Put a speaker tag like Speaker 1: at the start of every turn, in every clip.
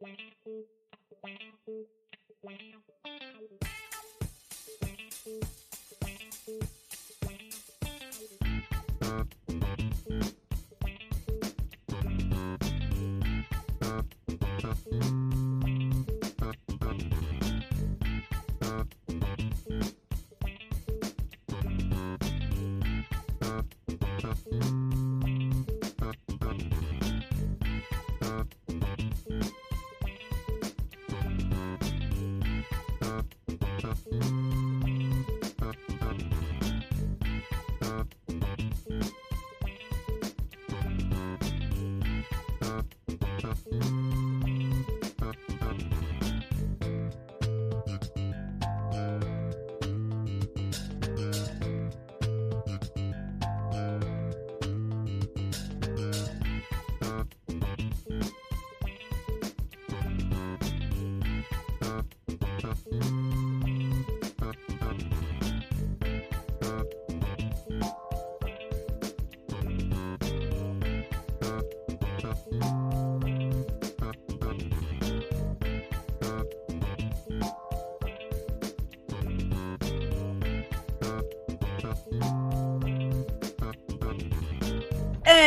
Speaker 1: Wow.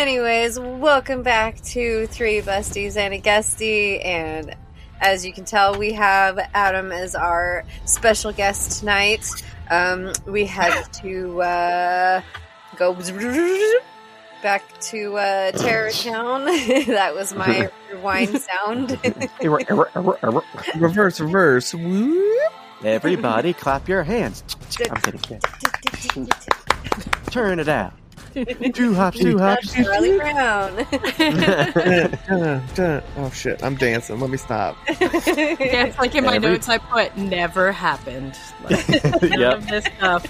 Speaker 1: Anyways, welcome back to Three Besties and a Guestie. And as you can tell, we have Adam as our special guest tonight. Um, we had to uh, go back to uh, Terror Town. that was my rewind sound.
Speaker 2: reverse, reverse. Whoop.
Speaker 3: Everybody, clap your hands. I'm kidding. Turn it out. Two hops, two hops.
Speaker 1: Charlie Brown.
Speaker 2: Dun, dun. oh shit! I'm dancing. Let me stop.
Speaker 4: Yeah, it's like in my
Speaker 3: Every-
Speaker 4: notes I put never happened. Like, none
Speaker 3: Yep.
Speaker 4: of this stuff.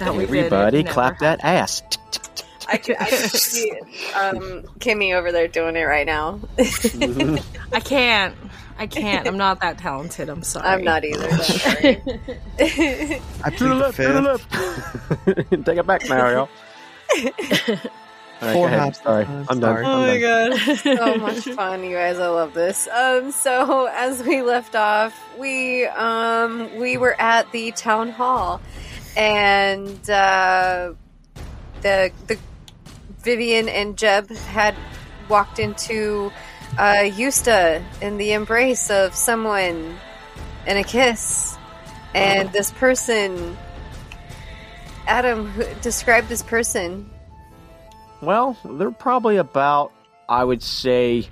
Speaker 4: That we did, it
Speaker 3: Everybody,
Speaker 4: never
Speaker 3: clap that ass.
Speaker 1: I could, I could see um, Kimmy over there doing it right now.
Speaker 4: happened. I can't. I can't. I'm not that talented. I'm sorry.
Speaker 1: I'm not either. don't worry.
Speaker 2: I
Speaker 3: To the
Speaker 2: plead the
Speaker 3: left, to the
Speaker 2: fifth.
Speaker 3: left. Take it back, Mario. All right,
Speaker 2: Four
Speaker 3: go
Speaker 2: hops.
Speaker 3: Sorry,
Speaker 2: I'm
Speaker 3: I'm
Speaker 2: sorry.
Speaker 3: done.
Speaker 1: Oh
Speaker 3: I'm
Speaker 1: my
Speaker 3: done.
Speaker 1: god, so much fun, you guys! I love this. Um, so as we left off, we um we were at the town hall, and uh, the the Vivian and Jeb had walked into uh, Yusta in the embrace of someone and a kiss, and this person. Adam, describe this person.
Speaker 3: Well, they're probably about, I would say,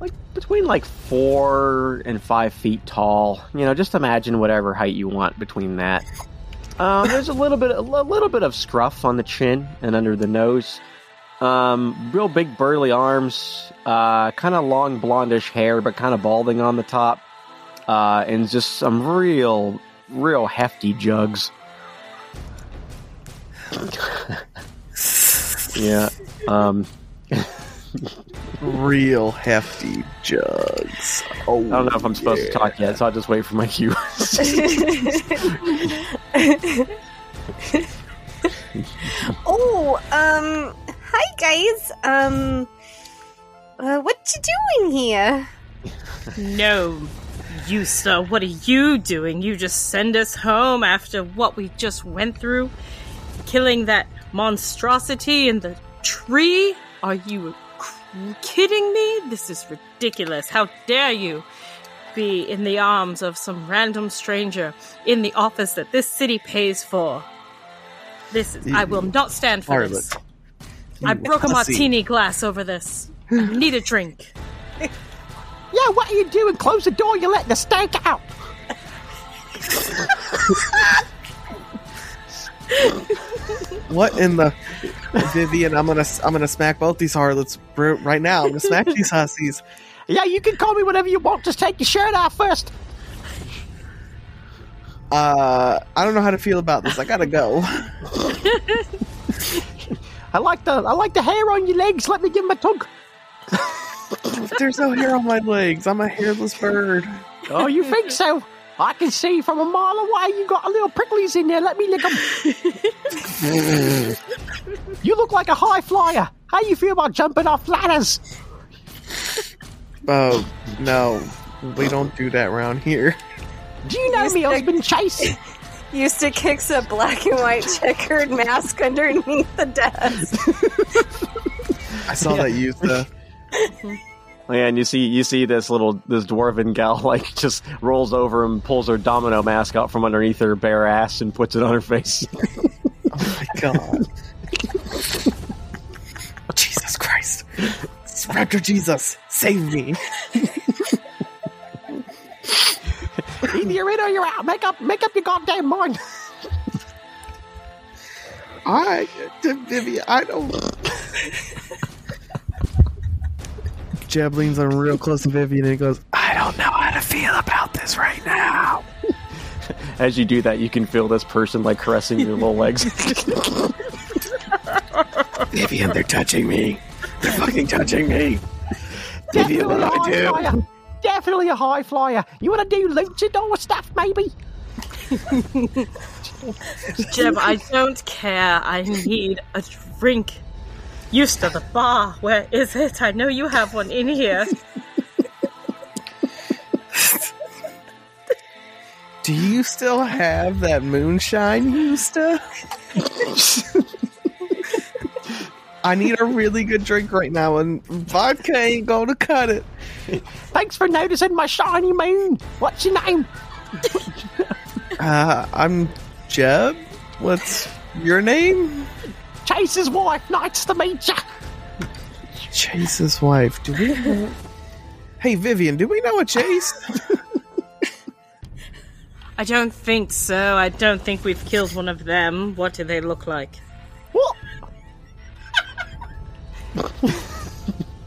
Speaker 3: like between like four and five feet tall. You know, just imagine whatever height you want between that. Um, there's a little bit, a little bit of scruff on the chin and under the nose. Um, real big burly arms, uh, kind of long blondish hair, but kind of balding on the top, uh, and just some real, real hefty jugs. yeah. Um,
Speaker 2: Real hefty jugs. Oh,
Speaker 3: I don't know if I'm supposed to talk yet, so I'll just wait for my cue.
Speaker 1: oh, um, hi guys. Um, uh, what you doing here?
Speaker 4: No, Yusta, what are you doing? You just send us home after what we just went through? Killing that monstrosity in the tree? Are you kidding me? This is ridiculous. How dare you be in the arms of some random stranger in the office that this city pays for? This is, I will not stand for this. I broke a martini glass over this. I need a drink.
Speaker 3: yeah, what are you doing? Close the door. You let the stank out.
Speaker 2: What in the Vivian? I'm gonna I'm gonna smack both these harlots right now. I'm gonna smack these hussies.
Speaker 3: Yeah, you can call me whatever you want. Just take your shirt off first.
Speaker 2: Uh, I don't know how to feel about this. I gotta go.
Speaker 3: I like the I like the hair on your legs. Let me give him a tug.
Speaker 2: There's no hair on my legs. I'm a hairless bird.
Speaker 3: Oh, you think so? I can see from a mile away you got a little pricklies in there. Let me lick them. you look like a high flyer. How you feel about jumping off ladders?
Speaker 2: Oh no, we don't do that around here.
Speaker 3: Do you know
Speaker 1: You
Speaker 3: me
Speaker 1: stick-
Speaker 3: husband Chase?
Speaker 1: Yusta kicks a black and white checkered mask underneath the desk.
Speaker 2: I saw that used uh, the.
Speaker 3: And you see, you see this little this dwarven gal like just rolls over and pulls her domino mask out from underneath her bare ass and puts it on her face.
Speaker 2: Oh my god. Jesus Christ. Raptor Jesus, save me.
Speaker 3: Either you're in or you're out. Make up, make up your goddamn mind.
Speaker 2: I, Vivian, I don't. Jeb leans on real close to Vivian and he goes, I don't know how to feel about this right now.
Speaker 3: As you do that, you can feel this person like caressing your little legs.
Speaker 2: Vivian, they're touching me. They're fucking touching me. Vivian, what do I do?
Speaker 3: flyer. Definitely a high flyer. You want to do luchador stuff, maybe?
Speaker 4: Jeb, I don't care. I need a drink. Used to the bar. Where is it? I know you have one in here.
Speaker 2: Do you still have that moonshine, Yusta? I need a really good drink right now, and vodka ain't gonna cut it.
Speaker 3: Thanks for noticing my shiny moon. What's your name?
Speaker 2: Uh, I'm Jeb. What's your name?
Speaker 3: Chase's wife. Nice to meet ya.
Speaker 2: Chase's wife. Do we? Know... Hey, Vivian. Do we know a Chase?
Speaker 4: I don't think so. I don't think we've killed one of them. What do they look like?
Speaker 3: What?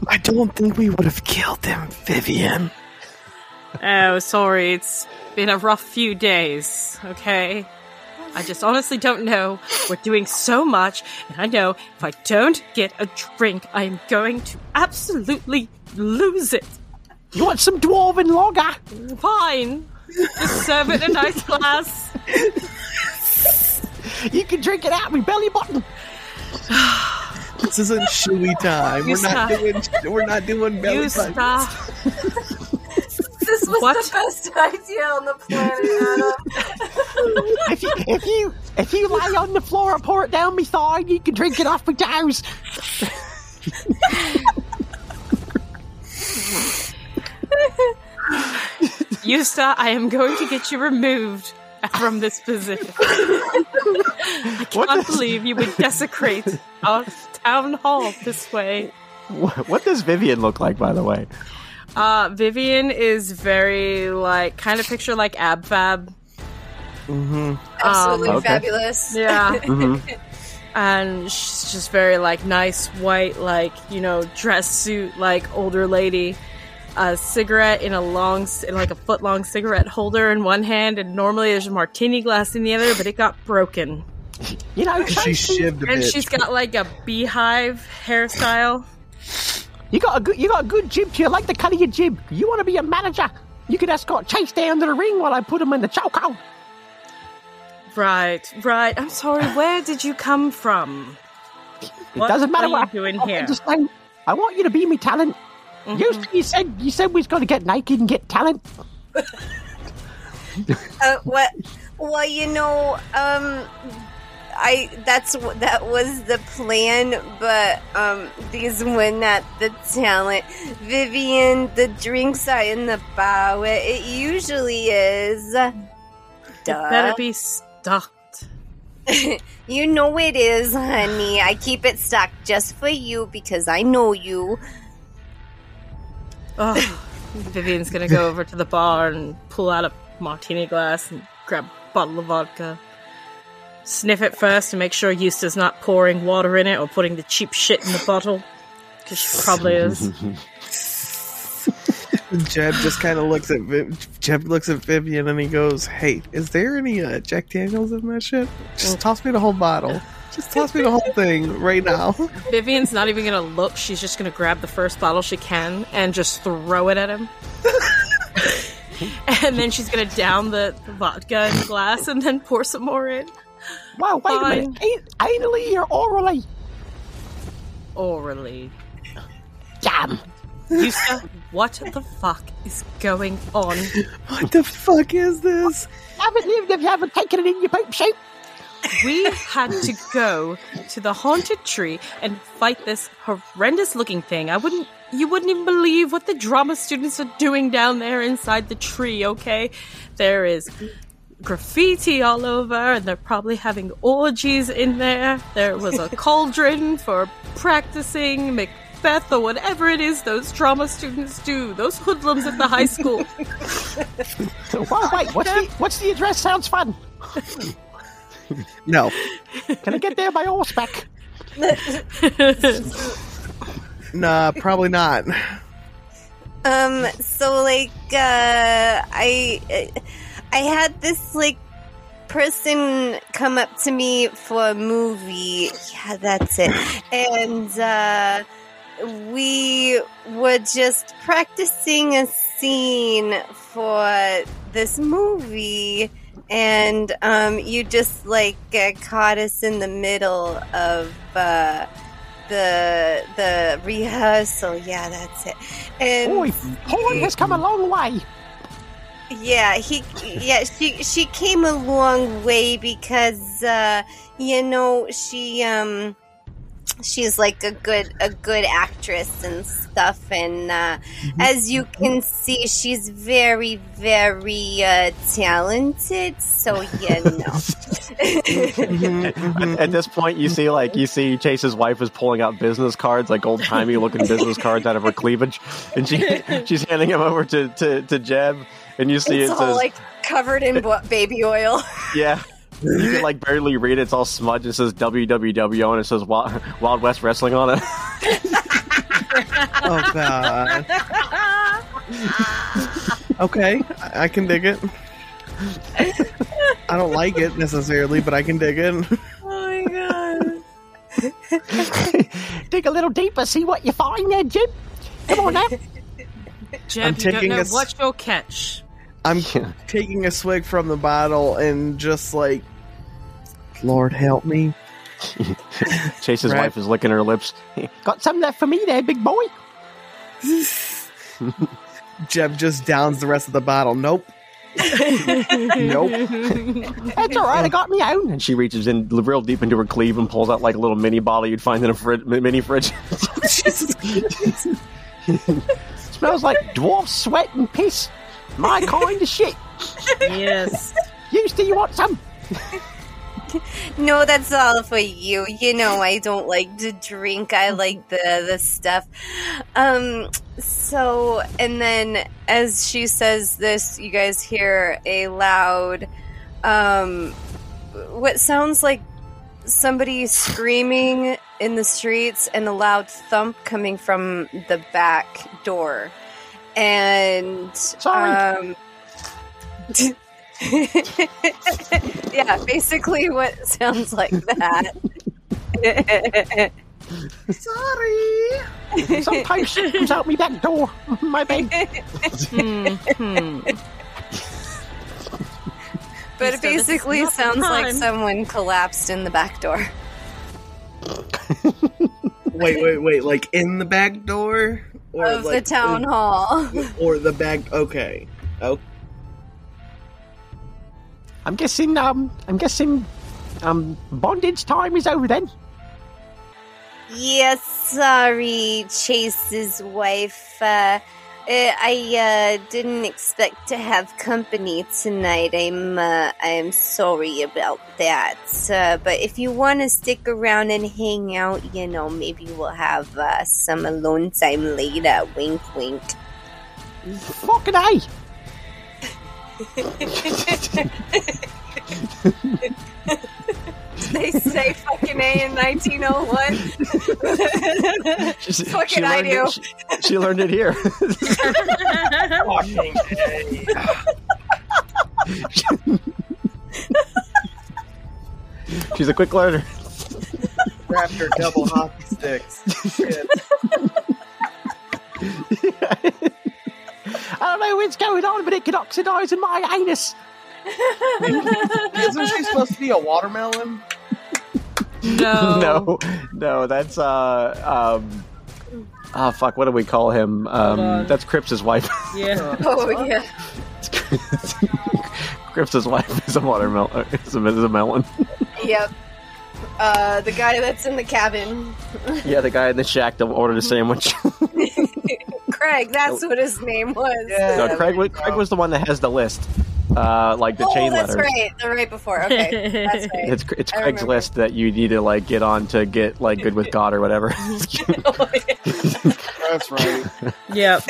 Speaker 2: I don't think we would have killed them, Vivian.
Speaker 4: Oh, sorry. It's been a rough few days, okay? I just honestly don't know. We're doing so much, and I know if I don't get a drink, I am going to absolutely lose it.
Speaker 3: You want some dwarven lager?
Speaker 4: Fine. Just serve it in a nice glass.
Speaker 3: You can drink it out my belly button.
Speaker 2: This isn't shoey time.
Speaker 4: You
Speaker 2: We're not doing. We're not doing belly
Speaker 4: You
Speaker 2: buttons.
Speaker 4: stop.
Speaker 1: This was
Speaker 4: What?
Speaker 1: the best idea on the planet, Adam.
Speaker 3: If you if you if you lay on the floor and pour it down my thigh, you can drink it off my toes.
Speaker 4: Yusta, I am going to get you removed from this position. I
Speaker 3: What
Speaker 4: can't
Speaker 3: does-
Speaker 4: believe you would desecrate our town hall this way.
Speaker 3: What, what does Vivian look like, by the way?
Speaker 4: Uh, Vivian is very like kind of picture like Ab Fab.
Speaker 1: Absolutely
Speaker 3: okay.
Speaker 1: fabulous.
Speaker 4: Yeah.
Speaker 3: Mm-hmm.
Speaker 4: and she's just very like nice white like you know dress suit like older lady a cigarette in a long in like a foot long cigarette holder in one hand and normally there's a martini glass in the other but it got broken
Speaker 3: You know,
Speaker 2: She
Speaker 3: Chase,
Speaker 2: shivved a
Speaker 4: and
Speaker 2: bitch.
Speaker 4: she's got like a beehive hairstyle
Speaker 3: you got a good you got a good jib. You like the cut of your jib. You want to be a manager? You can escort Chase down to the ring while I put him in the chokehold.
Speaker 4: Right right i'm sorry where did you come from
Speaker 3: It
Speaker 4: What
Speaker 3: doesn't matter what
Speaker 4: you're doing
Speaker 3: I,
Speaker 4: here?
Speaker 3: Just saying, I want you to be me talent.
Speaker 4: Mhm.
Speaker 3: You, you said you said we was going to get naked and get talent.
Speaker 1: Uh, what? Well, you know, um, I that's that was the plan, but um, these were not the talent. Vivian, the drinks are in the bar where it usually is. Duh.
Speaker 4: better be stocked
Speaker 1: You know it is, honey. I keep it stocked just for you because I know you.
Speaker 4: Oh, Vivian's gonna go over to the bar and pull out a martini glass and grab a bottle of vodka. Sniff it first to make sure Yusta's not pouring water in it or putting the cheap shit in the bottle. Because she probably is.
Speaker 2: Jeb just kind of looks at Viv- Jeb looks at Vivian and he goes, "Hey, is there any uh, Jack Daniels in that shit? Just toss me the whole bottle. Just toss me the whole thing right now."
Speaker 4: Vivian's not even gonna look, she's just gonna grab the first bottle she can and just throw it at him. and then she's gonna down the vodka in the glass and then pour some more in.
Speaker 3: Wow, wait
Speaker 4: Fine.
Speaker 3: a minute. An- Anally or orally?
Speaker 4: Orally.
Speaker 3: Damn.
Speaker 4: Yusta, what the fuck is going on?
Speaker 2: What the fuck is this?
Speaker 3: haven't lived if you haven't taken it in your poop shape.
Speaker 4: We had to go to the haunted tree and fight this horrendous looking thing. I wouldn't you wouldn't even believe what the drama students are doing down there inside the tree, okay? There is graffiti all over and they're probably having orgies in there. There was a cauldron for practicing Macbeth or whatever it is those drama students do. Those hoodlums at the high school.
Speaker 3: Well, wait, what's the what's the address? Sounds fun.
Speaker 2: No.
Speaker 3: Can I get there by horseback?
Speaker 2: Nah, probably not.
Speaker 1: Um, so like, uh, I, I had this like person come up to me for a movie. Yeah, that's it. And, uh, we were just practicing a scene for this movie. And, um, you just like uh, caught us in the middle of, uh, the the rehearsal. Yeah, that's it. And
Speaker 3: Boy, Horn has come a long way.
Speaker 1: yeah, he yeah, she she came a long way because uh you know, she um she's like a good a good actress and stuff and uh as you can see she's very very uh talented so you know.
Speaker 3: At, at this point, you see like you see Chase's wife is pulling out business cards, like old timey looking business cards out of her cleavage, and she she's handing them over to to, to Jeb, and you see
Speaker 1: it's
Speaker 3: it
Speaker 1: all
Speaker 3: says
Speaker 1: like covered in baby oil.
Speaker 3: Yeah. You can like barely read it. It's all smudged. It says WWW and it says Wild, Wild West Wrestling on it.
Speaker 2: Oh god. Okay, I, I can dig it. I don't like it necessarily, but I can dig it.
Speaker 1: oh my god
Speaker 3: Dig a little deeper, see what you find there, Jeb. Come on now.
Speaker 4: Jeb,
Speaker 2: I'm
Speaker 4: you don't
Speaker 2: taking
Speaker 4: know
Speaker 2: a s-
Speaker 4: what you'll catch.
Speaker 2: I'm
Speaker 3: Yeah.
Speaker 2: taking a swig from the bottle and just like, Lord help me.
Speaker 3: Chase's
Speaker 2: Right.
Speaker 3: wife is licking her lips. Got some left for me there, big boy.
Speaker 2: Jeb just downs the rest of the bottle. Nope. nope.
Speaker 3: That's all right. I got me own. And she reaches in real deep into her cleave and pulls out like a little mini bottle you'd find in a mini fridge. Smells like dwarf sweat and piss. My kind of shit.
Speaker 4: yes.
Speaker 3: Used to you want some?
Speaker 1: No, that's all for you. You know I don't like to drink. I like the the stuff. Um so and then as she says this, you guys hear a loud um what sounds like somebody screaming in the streets and a loud thump coming from the back door. And
Speaker 3: Sorry.
Speaker 1: um yeah, basically what sounds like that.
Speaker 2: Sorry.
Speaker 3: Sometimes shit comes out me back door. My bad.
Speaker 4: Hmm.
Speaker 1: but it basically
Speaker 4: not the
Speaker 1: sounds like someone collapsed in the back door.
Speaker 2: Wait, wait, wait. Like in the back door? Or
Speaker 1: of
Speaker 2: like
Speaker 1: the town
Speaker 2: in-
Speaker 1: hall.
Speaker 2: Or the back. Okay. Oh,
Speaker 3: I'm guessing. Um, I'm guessing. Um, bondage time is over then.
Speaker 1: yes, sorry, Chase's wife. Uh, I uh, didn't expect to have company tonight. I'm uh, I'm sorry about that. Uh, but if you want to stick around and hang out, you know, maybe we'll have uh, some alone time later. Wink, wink.
Speaker 3: Fucking a.
Speaker 1: they say fucking A in 1901.
Speaker 3: She,
Speaker 1: Fucking I do.
Speaker 3: It, she, she learned it here. She's a quick learner.
Speaker 2: Raptor double hockey sticks.
Speaker 3: I don't know what's going on, but it can oxidize in my anus.
Speaker 2: Isn't she supposed to be a watermelon?
Speaker 4: No.
Speaker 3: No, no, that's uh, um, oh fuck, what do we call him? Um, that's Cripps' wife.
Speaker 4: Yeah.
Speaker 1: Oh yeah.
Speaker 3: Cripps' wife is a watermelon. Is a, is a melon.
Speaker 1: Yep. Uh, the guy that's in the cabin,
Speaker 3: Yeah, the guy in the shack that ordered a sandwich.
Speaker 1: Craig. That's what his name was.
Speaker 2: Yeah.
Speaker 3: no, Craig. wa- Craig was the one that has the list, uh, like the
Speaker 1: oh,
Speaker 3: chain
Speaker 1: that's
Speaker 3: letters.
Speaker 1: right. The right before. Okay, that's right.
Speaker 3: It's it's
Speaker 1: I
Speaker 3: Craig's
Speaker 1: remember.
Speaker 3: list that you need to like get on to get like good with God or whatever.
Speaker 2: That's right.
Speaker 4: Yep.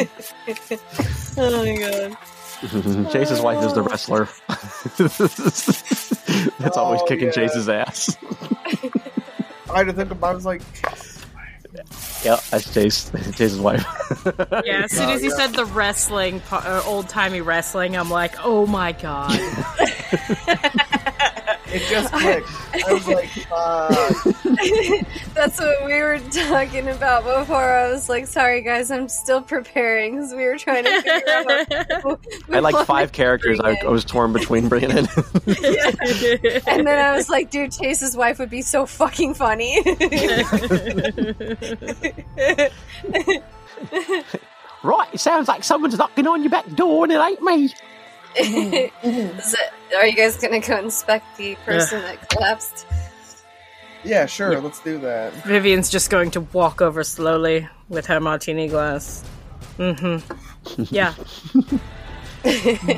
Speaker 1: oh my god.
Speaker 3: Chase's wife is the wrestler. That's always
Speaker 2: Oh,
Speaker 3: kicking
Speaker 2: yeah.
Speaker 3: Chase's ass.
Speaker 2: I had to think about. it, I was like,
Speaker 3: Yep, that's Chase. Chase's wife.
Speaker 4: Yeah, as soon as you said the wrestling, uh, old timey wrestling, I'm like, oh my god.
Speaker 2: it just clicked. I was like, fuck.
Speaker 1: That's what we were talking about before. I was like, "Sorry, guys, I'm still preparing because we were trying to figure out." What
Speaker 3: I had like five characters I, I was torn between bringing in.
Speaker 1: And then I was like, "Dude, Chase's wife would be so fucking funny."
Speaker 3: right, it sounds like someone's knocking on your back door and it ain't me.
Speaker 1: Is it- are you guys gonna go inspect the person that collapsed?
Speaker 2: Yeah, sure. Let's do that.
Speaker 4: Vivian's just going to walk over slowly with her martini glass. Mm-hmm. Yeah.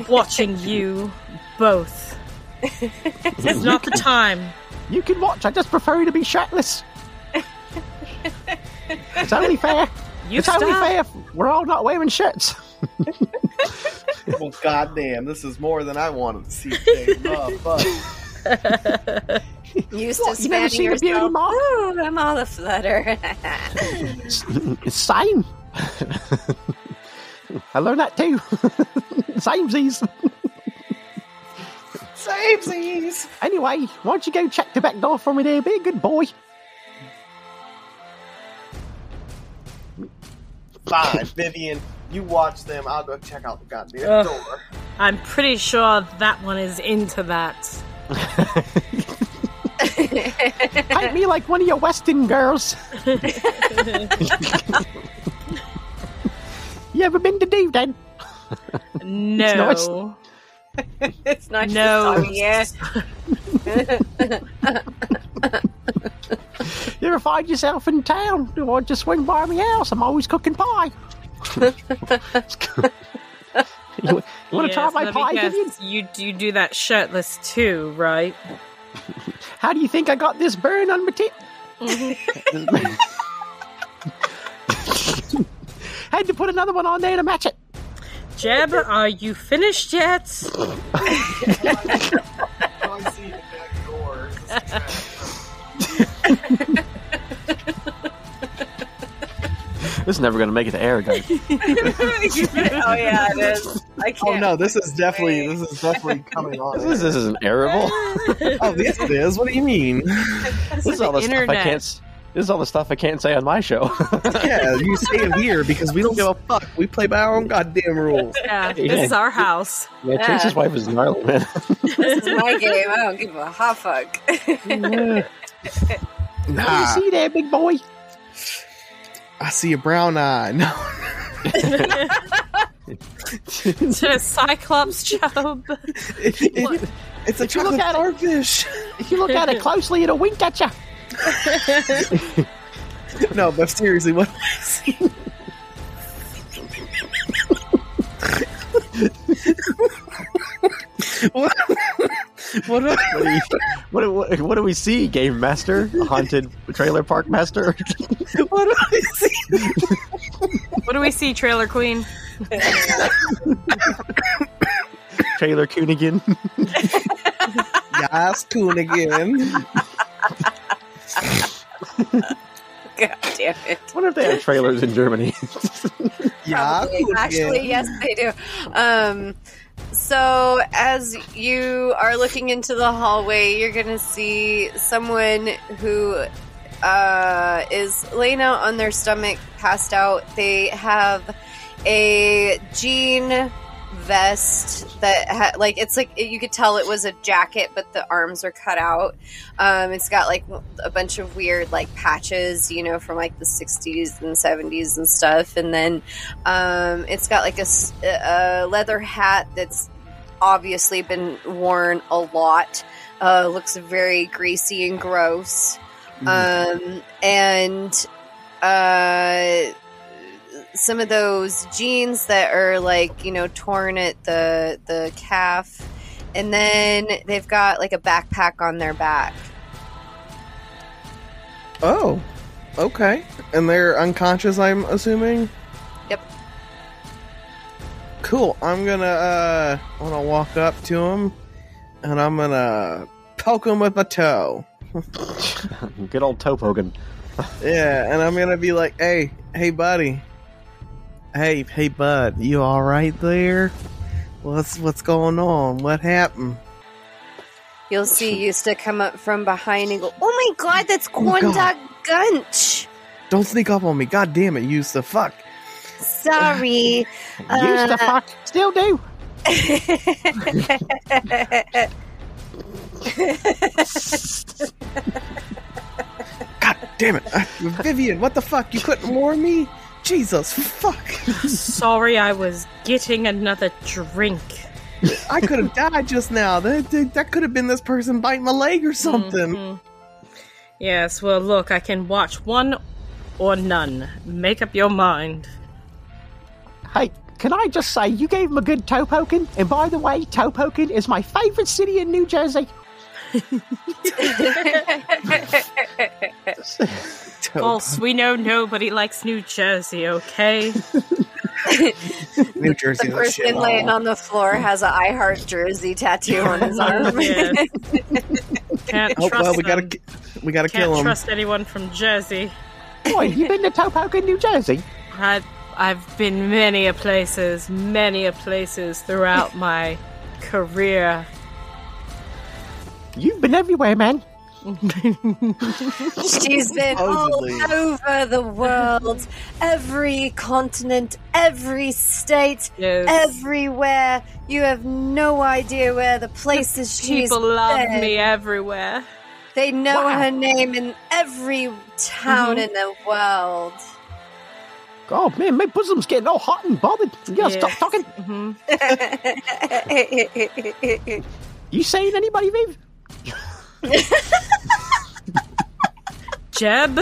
Speaker 4: Watching you both. It's not the time.
Speaker 3: You can watch, I just prefer you to be shirtless. it's only fair.
Speaker 4: You
Speaker 3: it's only fair if we're all not wearing shirts.
Speaker 2: Well, goddamn, this is more than I wanted to see. Today. Oh.
Speaker 1: Used to
Speaker 3: you never
Speaker 1: spanning
Speaker 3: seen the beauty
Speaker 1: yourself.
Speaker 3: mark?
Speaker 1: Ooh, I'm all a flutter.
Speaker 3: It's, it's same. I learned that too. Samesies.
Speaker 2: Samesies.
Speaker 3: Anyway, why don't you go check the back door for me there? Be a good boy.
Speaker 2: Fine, Vivian. You watch them. I'll go check out the goddamn
Speaker 4: Ugh.
Speaker 2: door.
Speaker 4: I'm pretty sure that one is into that.
Speaker 3: Paint me like one of your Western girls. you ever been to Dovedale?
Speaker 4: No.
Speaker 1: it's not
Speaker 4: No.
Speaker 1: just yeah.
Speaker 3: You ever find yourself in town Do or just swing by my house? I'm always cooking pie. You want to try my pie,
Speaker 4: guess,
Speaker 3: Vivian?
Speaker 4: You you do that shirtless too, right?
Speaker 3: How do you think I got this burn on my tit? Had to put another one on there to match it.
Speaker 4: Jeb, are you finished yet?
Speaker 3: This is never going to make it to air, guys.
Speaker 1: oh yeah, it is. I
Speaker 2: Oh
Speaker 1: can't.
Speaker 2: no, this is definitely this is definitely coming on.
Speaker 3: This, this isn't airable.
Speaker 2: oh, yes, it is. What do you mean?
Speaker 3: This is all the stuff I can't. This is all the stuff I can't say on my show.
Speaker 2: Yeah, you stay in here because we don't give a fuck. We play by our own goddamn rules.
Speaker 4: Yeah,
Speaker 3: Yeah.
Speaker 4: this is our house.
Speaker 3: yeah, Chase's wife is gnarly, man.
Speaker 1: This is my game. I don't give a hot fuck.
Speaker 3: What do you see that, big boy?
Speaker 2: I see a brown eye. No,
Speaker 4: To the Cyclops job.
Speaker 2: it, it, it's a
Speaker 3: If
Speaker 2: chocolate
Speaker 3: at it-
Speaker 2: starfish.
Speaker 3: If you look at it closely, it'll wink at you.
Speaker 2: No, but seriously, what I see? what? What? do
Speaker 3: What do, you, what, do- what, what do we see, Game Master? Haunted Trailer Park Master?
Speaker 2: What do I see?
Speaker 4: What do we see, Trailer Queen?
Speaker 3: Trailer Coonigan?
Speaker 2: Yes, Coonigan.
Speaker 1: God damn it.
Speaker 3: wonder if they have trailers in Germany.
Speaker 2: Yeah,
Speaker 1: Actually, yes, they do. Um, so as you are looking into the hallway, you're gonna see someone who uh, is laying out on their stomach, passed out. They have a jean vest that ha- like it's like you could tell it was a jacket, but the arms are cut out. Um, it's got like a bunch of weird like patches, you know, from like the '60s and '70s and stuff. And then um, it's got like a leather hat that's obviously been worn a lot. Uh, looks very greasy and gross. Um, and uh, some of those jeans that are like you know torn at the the calf, and then they've got like a backpack on their back.
Speaker 2: Oh, okay. And they're unconscious, I'm assuming?
Speaker 1: Yep.
Speaker 2: Cool. I'm gonna, uh, I'm gonna walk up to him and I'm gonna poke him with my toe.
Speaker 3: Good old toe poking.
Speaker 2: Yeah, and I'm gonna be like, hey, hey, buddy. Hey, hey, bud, you alright there? What's, what's going on? What happened?
Speaker 1: You'll see to come up from behind and go, "Oh my god, that's
Speaker 2: Oh,
Speaker 1: Gunch."
Speaker 2: Don't sneak up on me. God damn it, to fuck.
Speaker 1: Sorry. Uh,
Speaker 3: fuck, still do.
Speaker 2: God damn it. Uh, Vivian, what the fuck? You couldn't warn me? Jesus, fuck.
Speaker 4: Sorry, I was getting another drink.
Speaker 2: I could have died just now. That, that, that could have been this person biting my leg or something.
Speaker 4: Mhm. Yes, well, look, I can watch one or none. Make up your mind.
Speaker 3: Hey, can I just say, you gave him a good toe poking? And by the way, toe poking is my favorite city in New Jersey.
Speaker 4: False, we know nobody likes New Jersey, okay?
Speaker 2: New Jersey.
Speaker 1: The
Speaker 2: is a
Speaker 1: person laying
Speaker 2: shithole.
Speaker 1: on the floor has a I Heart Jersey tattoo on his arm.
Speaker 4: Yes. Can't
Speaker 2: Oh,
Speaker 4: trust
Speaker 2: well, we gotta,
Speaker 4: them.
Speaker 2: we gotta
Speaker 4: Can't
Speaker 2: kill him.
Speaker 4: trust anyone from Jersey.
Speaker 3: Boy, you been to toe poking New Jersey?
Speaker 4: I, I've been many a places, many a places throughout my career.
Speaker 3: You've been everywhere, man.
Speaker 1: She's been all over the world, every continent, every state,
Speaker 4: Yes.
Speaker 1: everywhere. You have no idea where the places she's
Speaker 4: People love
Speaker 1: been.
Speaker 4: me everywhere.
Speaker 1: They know
Speaker 3: Wow.
Speaker 1: her name in every town in the world.
Speaker 3: Oh man, my bosom's getting all hot and bothered. You gotta stop
Speaker 4: Yes.
Speaker 3: talking.
Speaker 4: hmm
Speaker 3: You saying anybody, Viv?
Speaker 4: Jeb,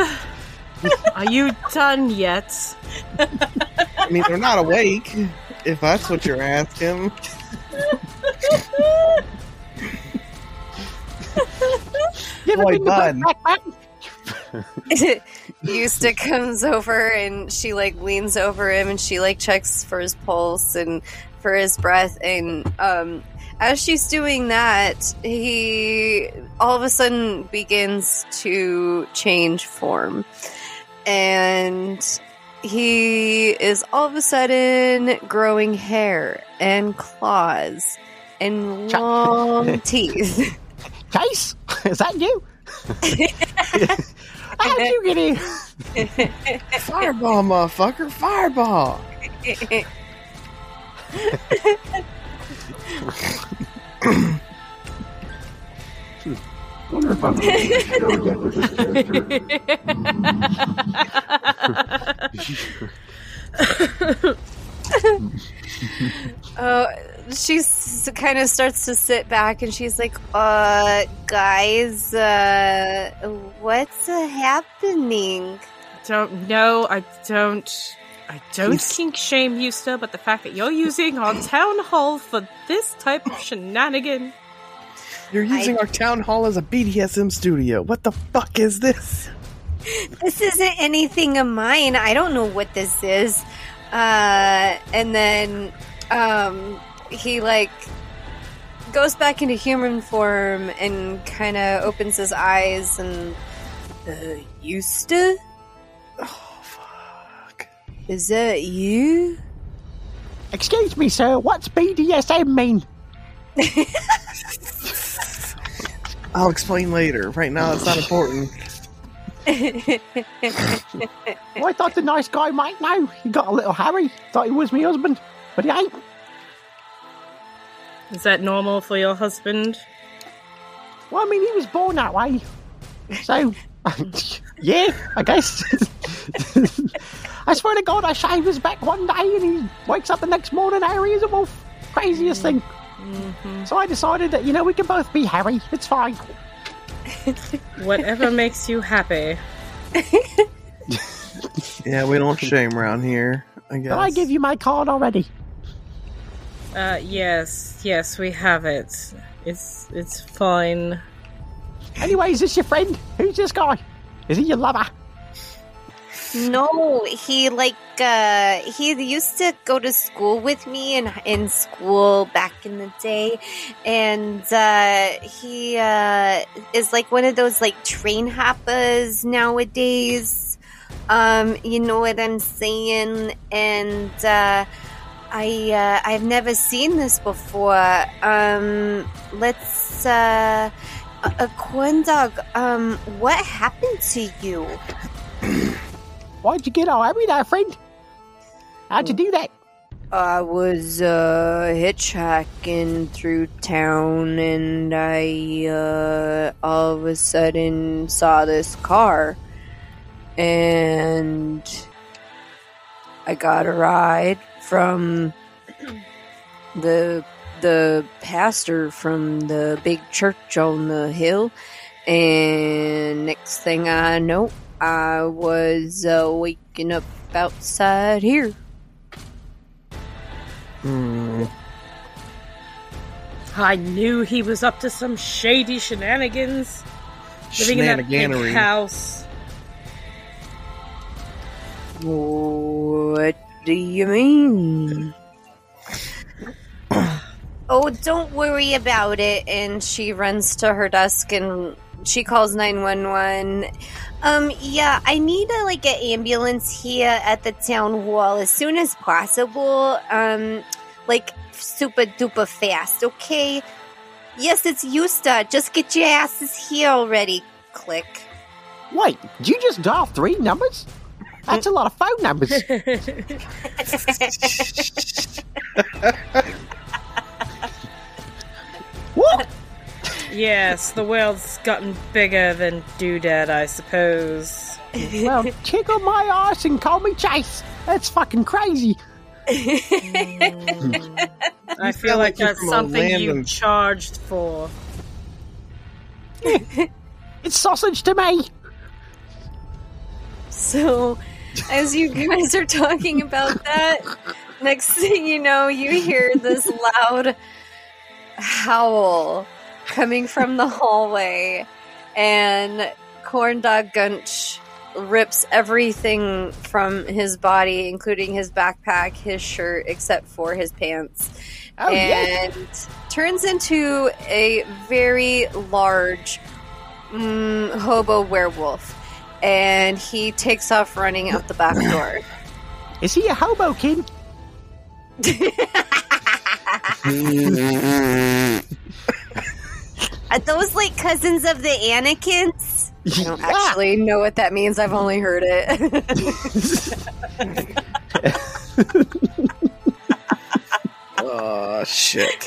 Speaker 4: are you done yet?
Speaker 2: I mean, they're not awake, if that's what you're asking.
Speaker 3: You ever
Speaker 2: Boy,
Speaker 3: been to
Speaker 2: bud.
Speaker 3: Brokeback
Speaker 1: comes over and she like leans over him and she like checks for his pulse and for his breath and um as she's doing that he all of a sudden begins to change form and he is all of a sudden growing hair and claws and
Speaker 3: Ch-
Speaker 1: long teeth
Speaker 3: Chase, is that you? How'd you get here?
Speaker 2: Fireball, motherfucker, fireball.
Speaker 1: Oh, she kind of starts to sit back and she's like, "Uh, guys, uh, what's happening?"
Speaker 4: Don't know. I don't. I don't
Speaker 2: He's-
Speaker 4: kink shame Yusta, but the fact that you're using our town hall for this type of shenanigan.
Speaker 2: You're using our town hall as a BDSM studio. What the fuck is this?
Speaker 1: This isn't anything of mine. I don't know what this is. Uh, and then, um, he like goes back into human form and kind of opens his eyes and, uh, Yusta,
Speaker 2: Oh, fuck.
Speaker 1: Is that you?
Speaker 3: Excuse me, sir. What's BDSM mean?
Speaker 2: I'll explain later. Right now, it's not important.
Speaker 3: Well, I thought the nice guy might know. He got a little hairy. Thought he was my husband, but he ain't.
Speaker 4: Is that normal for your husband?
Speaker 3: Well, I mean, he was born that way. So, yeah, I guess. I swear to God, I shave his back one day and he wakes up the next morning hairy as a wolf. Craziest thing. So I decided that, you know, we can both be hairy. It's fine.
Speaker 4: Whatever makes you happy.
Speaker 2: Yeah, we don't shame around here. I guess.
Speaker 3: Did I give you my card already?
Speaker 4: Uh, yes, yes, we have it. It's it's fine.
Speaker 3: Anyway, is this your friend? Who's this guy? Is he your lover?
Speaker 1: No, he like uh he used to go to school with me in in school back in the day and uh he uh is like one of those like train hoppers nowadays. Um you know what I'm saying and uh I uh I've never seen this before. Um let's uh a, corn dog um what happened to you?
Speaker 3: Why'd you get all hairy there, friend? How'd you do that?
Speaker 1: I was uh, hitchhiking through town and I uh, all of a sudden saw this car and I got a ride from the the pastor from the big church on the hill and next thing I know I was uh, waking up outside here.
Speaker 2: Hmm.
Speaker 4: I knew he was up to some shady shenanigans. Living in that big house.
Speaker 1: What do you mean? oh, don't worry about it. And she runs to her desk and she calls 911. Um, yeah, I need a, like an ambulance here at the town hall as soon as possible. Um, like super duper fast, okay? Yes, it's Yusta. Just get your asses here already. Click.
Speaker 3: Wait, did you just dial three numbers? That's a lot of phone numbers. what?
Speaker 4: Yes, the world's gotten bigger than Doodad, I suppose.
Speaker 3: Well, tickle my ass and call me Chase. That's fucking crazy.
Speaker 4: I feel like
Speaker 2: like
Speaker 4: that's something you
Speaker 2: of-
Speaker 4: charged for.
Speaker 3: It's sausage to me.
Speaker 1: So, as you guys are talking about that, next thing you know, you hear this loud howl coming from the hallway, and Corndog Gunch rips everything from his body, including his backpack, his shirt, except for his pants,
Speaker 3: Oh, yeah.
Speaker 1: and turns into a very large mm, hobo werewolf. And he takes off running out the back door.
Speaker 3: Is he a hobo kid?
Speaker 1: Are those like cousins of the Anakins? I don't actually know what that means. I've only heard it.
Speaker 2: Oh shit!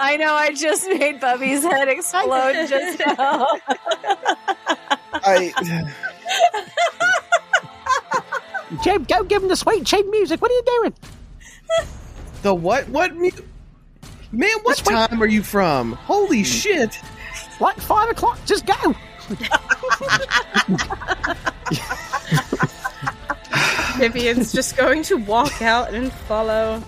Speaker 1: I know. I just made Bubby's head explode just now.
Speaker 2: I
Speaker 3: Jim, go give him the sweet chin music. What are you doing?
Speaker 2: the what? What? mu- Man, what
Speaker 3: This way-
Speaker 2: time are you from? Holy shit!
Speaker 3: Like five o'clock? Just go.
Speaker 4: Vivian's just going to walk out and follow.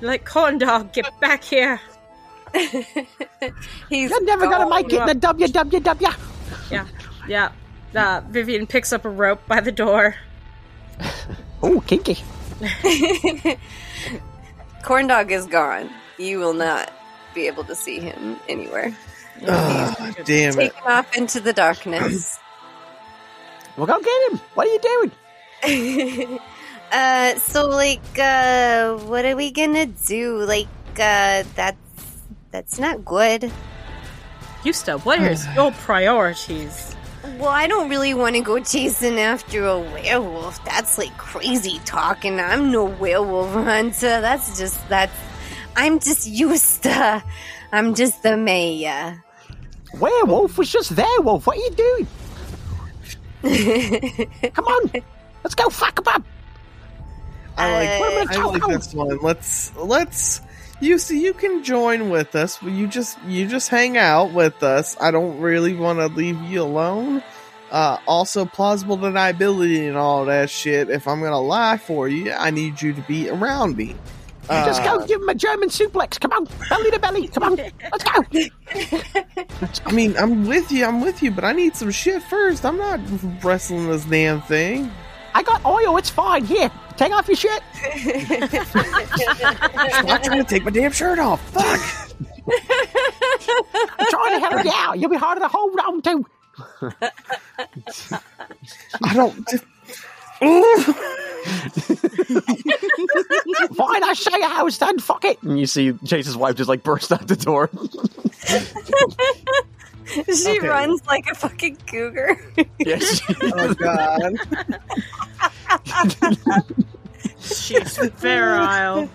Speaker 4: Like, corn dog, get back here.
Speaker 1: He's
Speaker 3: You're never gonna make it in the WWW.
Speaker 4: Yeah, yeah. Uh, Vivian picks up a rope by the door.
Speaker 3: Oh, kinky.
Speaker 1: Corndog is gone. You will not be able to see him anywhere.
Speaker 2: Oh, damn it!
Speaker 1: Taken off into the darkness.
Speaker 3: Well, go get him. What are you doing?
Speaker 1: uh, so like, uh, what are we gonna do? Like, uh, that's that's not good.
Speaker 4: Yusta, what is your priorities?
Speaker 1: Well, I don't really want to go chasing after a werewolf. That's like crazy talking. I'm no werewolf hunter. That's just that's. I'm just used to. I'm just the mayor.
Speaker 3: Werewolf was just there, Wolf. What are you doing? Come on, let's go fuck 'em up.
Speaker 2: I like,
Speaker 1: Uh,
Speaker 2: I like this one. Let's let's you see you can join with us. You just you just hang out with us. I don't really want to leave you alone. Uh, also, plausible deniability and all that shit. If I'm gonna lie for you, I need you to be around me. Uh,
Speaker 3: Just go give him a German suplex. Come on, belly to belly. Come on, let's go.
Speaker 2: I mean, I'm with you. I'm with you, but I need some shit first. I'm not wrestling this damn thing.
Speaker 3: I got oil. It's fine. Here, take off your shit.
Speaker 2: I'm not trying to take my damn shirt off. Fuck.
Speaker 3: I'm trying to help you out. You'll be harder to hold on to.
Speaker 2: I don't.
Speaker 3: Fine, I say I was done. Fuck it. And you see Chase's wife just like burst out the door.
Speaker 1: she
Speaker 2: Okay.
Speaker 1: runs like a fucking cougar.
Speaker 3: yes.
Speaker 2: Oh god.
Speaker 4: She's feral.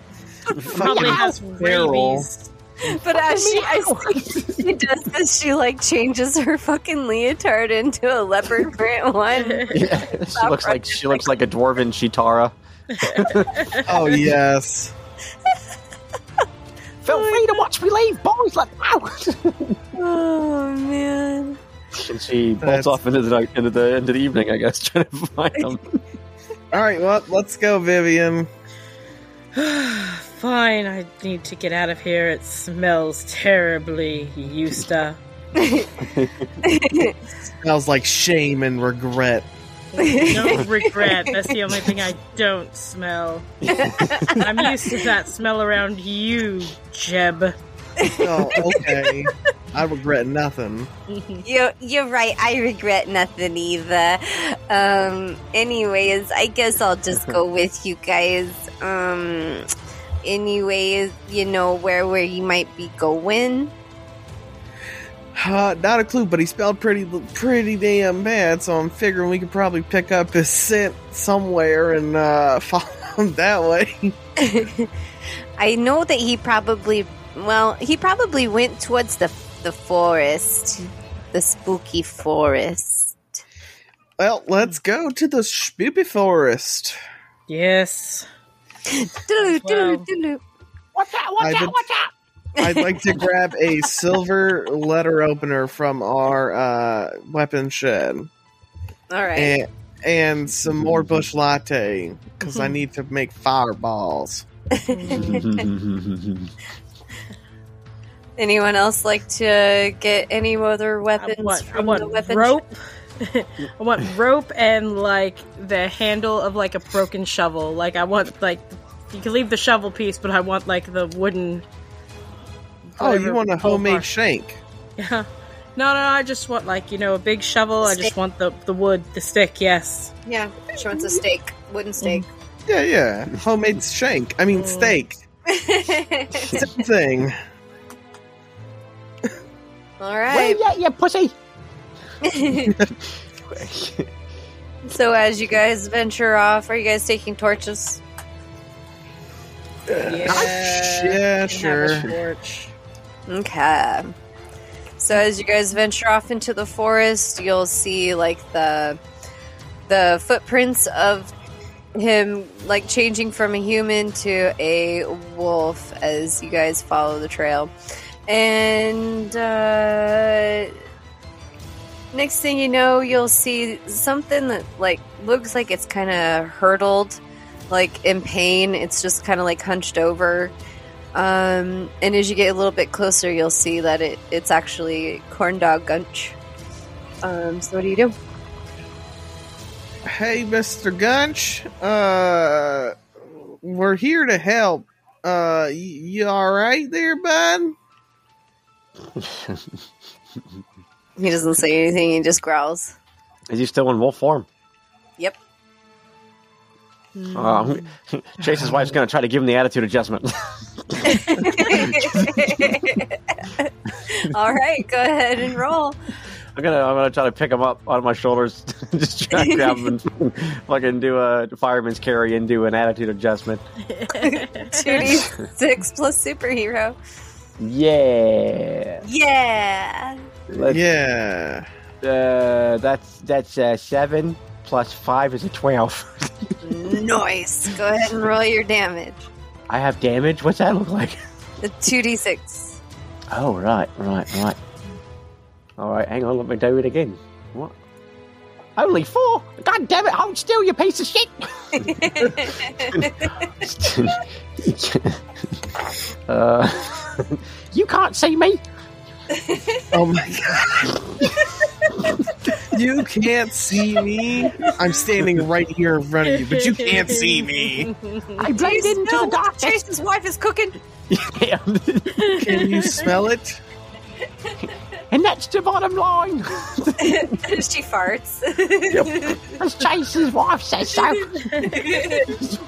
Speaker 4: Probably has
Speaker 2: Feral.
Speaker 4: rabies.
Speaker 1: But as she, I see she does this, she like changes her fucking leotard into a leopard print one.
Speaker 3: Yeah, she looks like she looks like a dwarven Chitara.
Speaker 2: Oh yes.
Speaker 3: Feel oh free to watch me leave, boys. Let out.
Speaker 1: Oh man.
Speaker 3: and she bolts
Speaker 2: That's-
Speaker 3: off into the night, into the into the evening, I guess, trying to find them.
Speaker 2: All right. Well, let's go, Vivian.
Speaker 4: Fine, I need to get out of here. It smells terribly, Yusta.
Speaker 2: Smells like shame and regret.
Speaker 4: No regret. That's the only thing I don't smell. I'm used to that smell around you, Jeb.
Speaker 2: Oh, okay. I regret nothing.
Speaker 1: You're, you're right. I regret nothing either. Um, anyways, I guess I'll just go with you guys. Um, anyways, you know where where you might be going.
Speaker 2: Uh, not a clue, but he spelled pretty, pretty damn bad. So I'm figuring we could probably pick up his scent somewhere and uh, follow him that way.
Speaker 1: I know that he probably, well, he probably went towards the the forest, the spooky forest.
Speaker 2: Well, let's go to the spooky forest.
Speaker 4: Yes.
Speaker 1: Doodaloo,
Speaker 4: Well.
Speaker 1: doodaloo, doodaloo.
Speaker 3: Watch out! Watch
Speaker 2: I
Speaker 3: out!
Speaker 2: would-
Speaker 3: Watch out!
Speaker 2: I'd like to grab a silver letter opener from our uh, weapon shed
Speaker 1: All right.
Speaker 2: and, and some more bush latte because I need to make fireballs.
Speaker 1: Anyone else like to get any other
Speaker 4: I
Speaker 1: weapons
Speaker 4: want, I
Speaker 1: from
Speaker 4: want
Speaker 1: the weapon
Speaker 4: rope. I want rope and like the handle of like a broken shovel. Like I want like you can leave the shovel piece, but I want like the wooden.
Speaker 2: Oh, you want a homemade
Speaker 4: bar.
Speaker 2: shank?
Speaker 4: Yeah. No, no, I just want like you know a big shovel. I just want the the wood, the stick. Yes.
Speaker 1: Yeah, she wants a steak, wooden steak.
Speaker 2: Yeah, yeah. Homemade shank. I mean,
Speaker 4: Mm.
Speaker 2: steak. Same thing.
Speaker 1: All
Speaker 3: Where
Speaker 1: right.
Speaker 3: you at, you pussy?
Speaker 1: so as you guys venture off, are you guys taking torches?
Speaker 4: Yeah.
Speaker 2: Yeah, sure.
Speaker 4: Have a torch.
Speaker 1: Okay. So as you guys venture off into the forest, you'll see like the the footprints of him like changing from a human to a wolf as you guys follow the trail. And uh next thing you know, you'll see something that like looks like it's kind of hurtled, like in pain. It's just kind of like hunched over. Um, and as you get a little bit closer, you'll see that it, it's actually corn dog gunch. Um, so what do you do?
Speaker 2: Hey, Mister Gunch. Uh, we're here to help. Uh, y- you all right there, bud?
Speaker 1: He doesn't say anything. He just growls.
Speaker 3: Is he still in wolf form?
Speaker 1: Yep.
Speaker 3: Uh, Chase's wife's gonna try to give him the attitude adjustment.
Speaker 1: All right, go ahead and roll.
Speaker 3: I'm gonna I'm gonna try to pick him up on my shoulders, just try to grab him and fucking do a fireman's carry and do an attitude adjustment.
Speaker 1: 2d6 plus superhero.
Speaker 3: Yeah,
Speaker 1: Yeah.
Speaker 3: Let's-
Speaker 2: yeah.
Speaker 3: Uh, that's that's uh, seven plus five is a twelve.
Speaker 1: Nice. Go ahead and roll your damage.
Speaker 3: I have damage. What's that look like?
Speaker 1: The 2d6.
Speaker 3: Oh right, right, right. All right, hang on. Let me do it again. What? Only four? God damn it! Hold still, you piece of shit! uh, you can't see me.
Speaker 2: Oh my god. you can't see me. I'm standing right here in front of you, but you can't see me.
Speaker 3: I blend into the darkness.
Speaker 1: Chase's wife is cooking.
Speaker 2: Can you smell it?
Speaker 3: and that's the bottom line.
Speaker 1: she farts.
Speaker 3: As Chase's wife says so.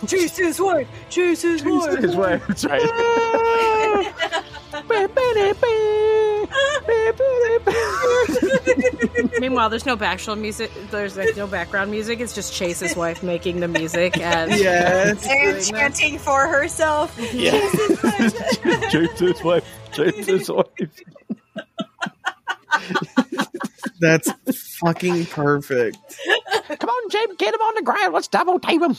Speaker 1: Chase's wife. Chase's wife.
Speaker 3: His wife, that's right.
Speaker 4: Meanwhile, there's no background music. There's like no background music. It's just Chase's wife making the music as
Speaker 2: Yes.
Speaker 1: And chanting for herself. Yeah.
Speaker 3: Chase's wife. Chase's wife.
Speaker 2: That's fucking perfect.
Speaker 3: Come on, Jim, get him on the ground. Let's double tape him.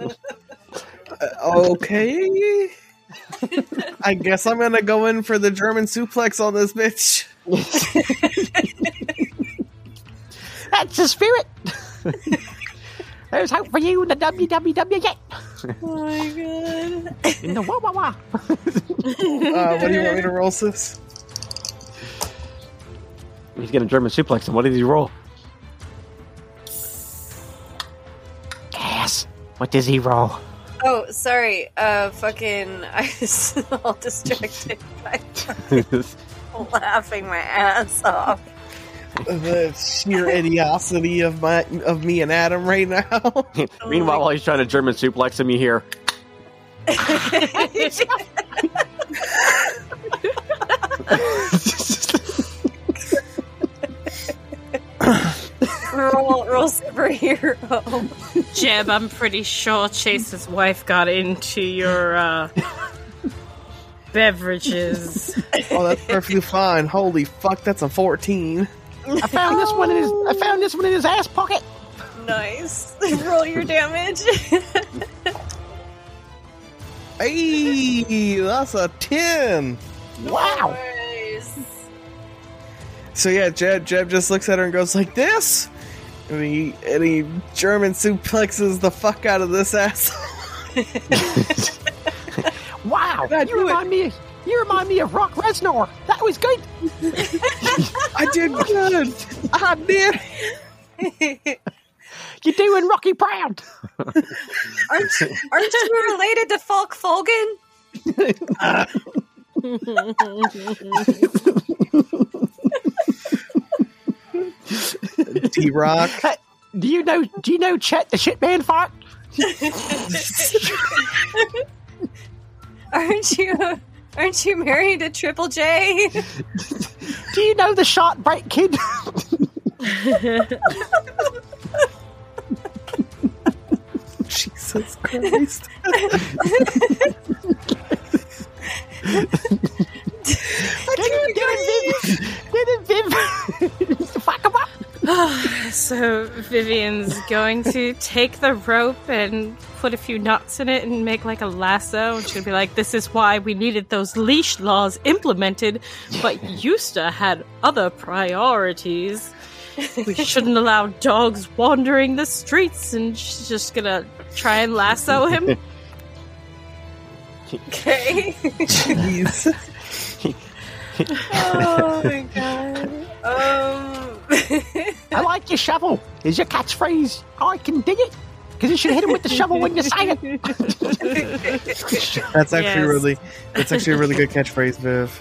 Speaker 2: Uh, okay. I guess I'm gonna go in for the German suplex on this bitch.
Speaker 3: That's the spirit. There's hope for you in the WWW yet.
Speaker 1: Oh my god.
Speaker 3: In the wah wah wah.
Speaker 2: Uh, what do you want me to roll, sis?
Speaker 3: He's gonna German suplex him. What did he roll? Gas. What does he roll?
Speaker 1: Oh, sorry. Uh, fucking. I was all distracted by laughing my ass off.
Speaker 2: The sheer idiocy of my of me and Adam right now.
Speaker 3: Meanwhile, while he's trying to German suplex him, you hear.
Speaker 1: roll, roll superhero.
Speaker 4: Jeb. I'm pretty sure Chase's wife got into your uh, beverages.
Speaker 2: oh, that's perfectly fine. Holy fuck, that's a 14.
Speaker 3: I found this one in his. I found this one in his ass pocket.
Speaker 1: Nice. roll your damage.
Speaker 2: Hey, that's a 10.
Speaker 3: Wow.
Speaker 1: Nice.
Speaker 2: So yeah, Jeb, Jeb just looks at her and goes like this. And he, and he German suplexes the fuck out of this asshole.
Speaker 3: Wow. You
Speaker 2: do it.
Speaker 3: remind me. You remind me of Rock Resnor. That was good.
Speaker 2: I did good. I did.
Speaker 3: You're doing Rocky proud.
Speaker 1: Aren't, aren't you related to Falk Fulgen?
Speaker 2: T Rock.
Speaker 3: Do you know? Do you know Chet the Shitman fart?
Speaker 1: Aren't you? Aren't you married to Triple J?
Speaker 3: Do you know the Shot Break Kid?
Speaker 2: Jesus Christ.
Speaker 3: didn't, didn't Viv? Didn't Viv? Fuck him up.
Speaker 4: So Vivian's going to take the rope and put a few knots in it and make like a lasso. And she'll be like, "This is why we needed those leash laws implemented, but Yusta had other priorities. We shouldn't allow dogs wandering the streets." And she's just gonna try and lasso him.
Speaker 1: Okay.
Speaker 2: Jeez.
Speaker 1: oh my god. Um.
Speaker 3: I like your shovel. Is your catchphrase? I can dig it. Because you should hit him with the shovel when you say it.
Speaker 2: That's actually
Speaker 4: Yes.
Speaker 2: really that's actually a really good catchphrase, Viv.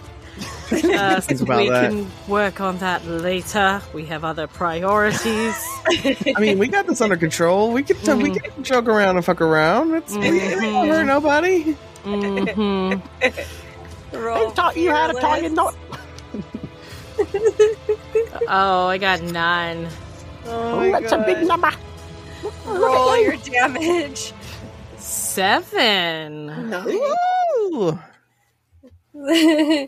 Speaker 4: Uh,
Speaker 2: Think about
Speaker 4: we
Speaker 2: that.
Speaker 4: can work on that later. We have other priorities.
Speaker 2: I mean, we got this under control. We can we can joke around and fuck around. It's it ain't gonna hurt nobody.
Speaker 4: hmm
Speaker 1: roll
Speaker 3: Who taught you how to tie a knot?
Speaker 4: Oh, I got nine.
Speaker 1: Oh,
Speaker 3: Oh,
Speaker 1: my
Speaker 3: that's a big number.
Speaker 1: Roll your damage.
Speaker 4: Seven.
Speaker 1: Nice.
Speaker 2: Ooh.
Speaker 1: oh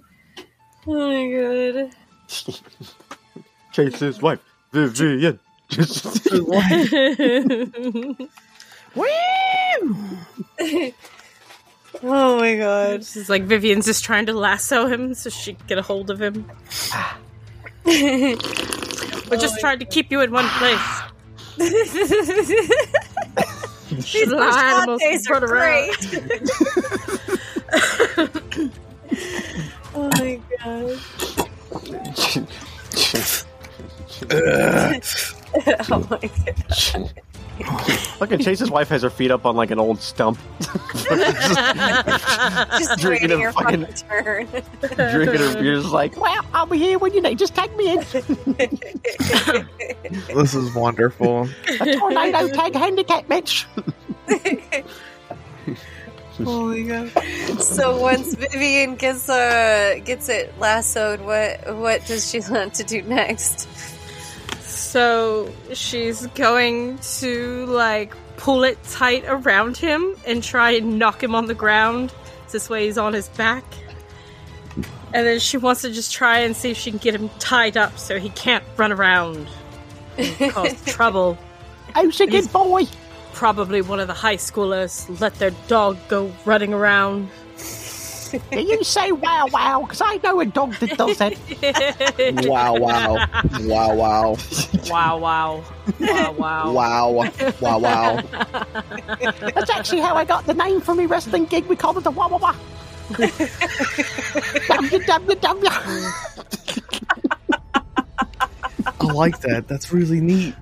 Speaker 1: my god.
Speaker 3: Chase his wife, Vivian.
Speaker 2: Woo!
Speaker 1: Oh my god.
Speaker 4: It's like Vivian's just trying to lasso him so she can get a hold of him. We're just trying to keep you in one place.
Speaker 1: These
Speaker 4: Fly animals
Speaker 1: days are
Speaker 4: run around.
Speaker 1: great. oh my god. oh my god.
Speaker 3: Fucking Chase's wife has her feet up on like an old stump,
Speaker 1: Just
Speaker 3: Drinking
Speaker 1: waiting
Speaker 3: a
Speaker 1: your
Speaker 3: fucking-
Speaker 1: fucking turn.
Speaker 3: drinking her beer, just like, well, I'll be here when you need. Just tag me in.
Speaker 2: This is wonderful.
Speaker 3: A tornado tag handicap match.
Speaker 1: oh my god. So once Vivian gets uh gets it lassoed, what what does she want to do next?
Speaker 4: So she's going to like pull it tight around him and try and knock him on the ground. This way he's on his back. And then she wants to just try and see if she can get him tied up so he can't run around and cause trouble.
Speaker 3: Oh, a good boy.
Speaker 4: Probably one of the high schoolers let their dog go running around.
Speaker 3: Do you say wow wow? Because I know a dog that does that.
Speaker 2: Wow, wow. Wow, wow.
Speaker 4: wow, wow. Wow, wow.
Speaker 2: Wow. Wow, wow.
Speaker 3: That's actually how I got the name for my wrestling gig. We called it the Wah Wah Wah. www.
Speaker 2: I like that. That's really neat.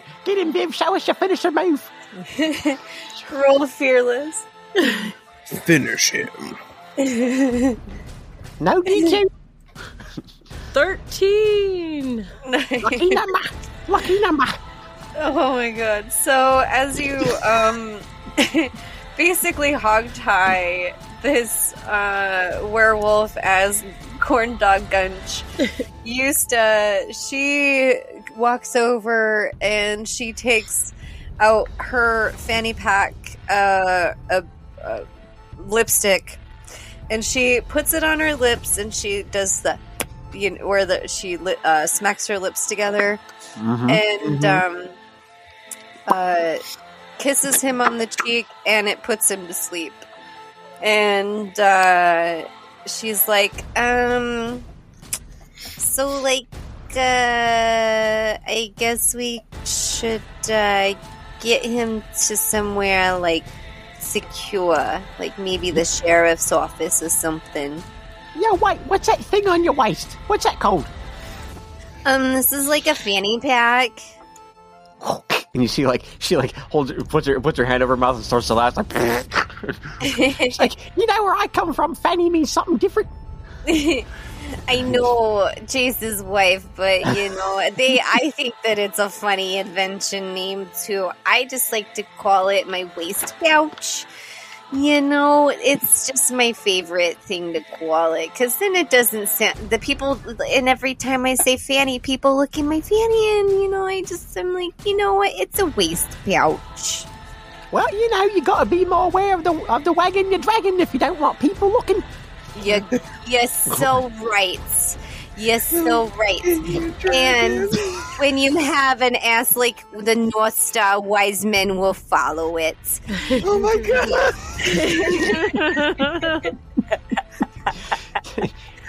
Speaker 3: Get him, Viv. Show us your finisher move.
Speaker 1: Roll fearless.
Speaker 2: Finish him.
Speaker 3: No DQ.
Speaker 4: 13!
Speaker 3: Lucky number. Lucky number.
Speaker 1: Oh my god. So as you um basically hog tie this uh werewolf as corn dog gunch, Yusta, she walks over and she takes out her fanny pack uh a, a lipstick and she puts it on her lips and she does the you know, where the she li- uh, smacks her lips together and um, uh, kisses him on the cheek, and it puts him to sleep. And uh, she's like, um, so like, uh, I guess we should uh, get him to somewhere like secure, like maybe the sheriff's office or something.
Speaker 3: Yeah, wait. What's that thing on your waist? What's that called?
Speaker 1: Um, this is like a fanny pack.
Speaker 3: And you see, like, she like holds, puts her, puts her hand over her mouth and starts to laugh. Like, like, you know where I come from? Fanny means something different.
Speaker 1: I know Chase's wife, but you know, they I think that it's a funny invention name too. I just like to call it my waist pouch. You know, it's just my favorite thing to call it because then it doesn't sound the people. And every time I say fanny, people look in my fanny, and you know, I just I'm like, you know what? It's a waist pouch.
Speaker 3: Well, you know, you got to be more aware of the of the wagon you're dragging if you don't want people looking.
Speaker 1: You, you're so right. You're so right. And when you have an ass like the North Star, wise men will follow it.
Speaker 2: Oh my god.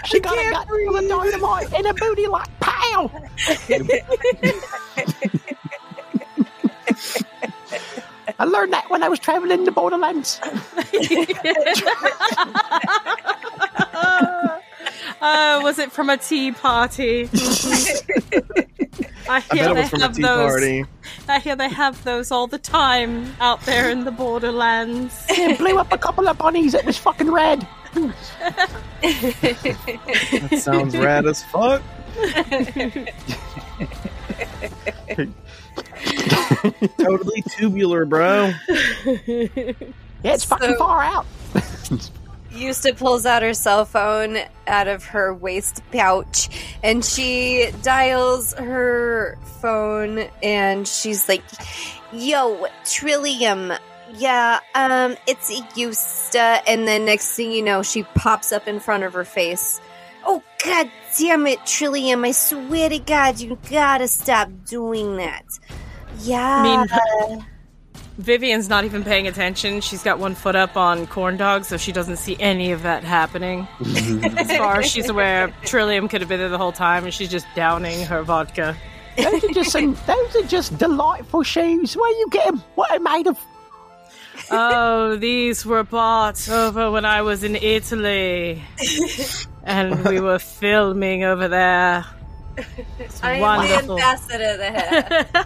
Speaker 3: She got a gut full of dynamite and a booty like pow. I learned that when I was traveling the borderlands.
Speaker 4: Uh, was it from a tea party? I
Speaker 2: I
Speaker 4: hear
Speaker 2: bet it
Speaker 4: they
Speaker 2: was from a
Speaker 4: have
Speaker 2: tea
Speaker 4: those.
Speaker 2: party.
Speaker 4: I hear they have those all the time out there in the borderlands.
Speaker 3: It blew up a couple of bunnies. It was fucking red.
Speaker 2: That sounds rad as fuck. totally tubular, bro.
Speaker 3: Yeah, it's fucking far out.
Speaker 1: Yusta pulls out her cell phone out of her waist pouch and she dials her phone and she's like, Yo, Trillium. Yeah, um, it's Yusta. And then next thing you know, she pops up in front of her face. Oh, god damn it, Trillium. I swear to God, you gotta stop doing that. Yeah.
Speaker 4: Mean- Vivian's not even paying attention. She's got one foot up on corn dog, so she doesn't see any of that happening. Mm-hmm. as far as she's aware, Trillium could have been there the whole time, and she's just downing her vodka.
Speaker 3: Those are just some, those are just delightful shoes. Where you get them? What are they made of?
Speaker 4: oh, these were bought over when I was in Italy, and we were filming over there. It's
Speaker 1: I am
Speaker 4: wonderful.
Speaker 1: the ambassador there.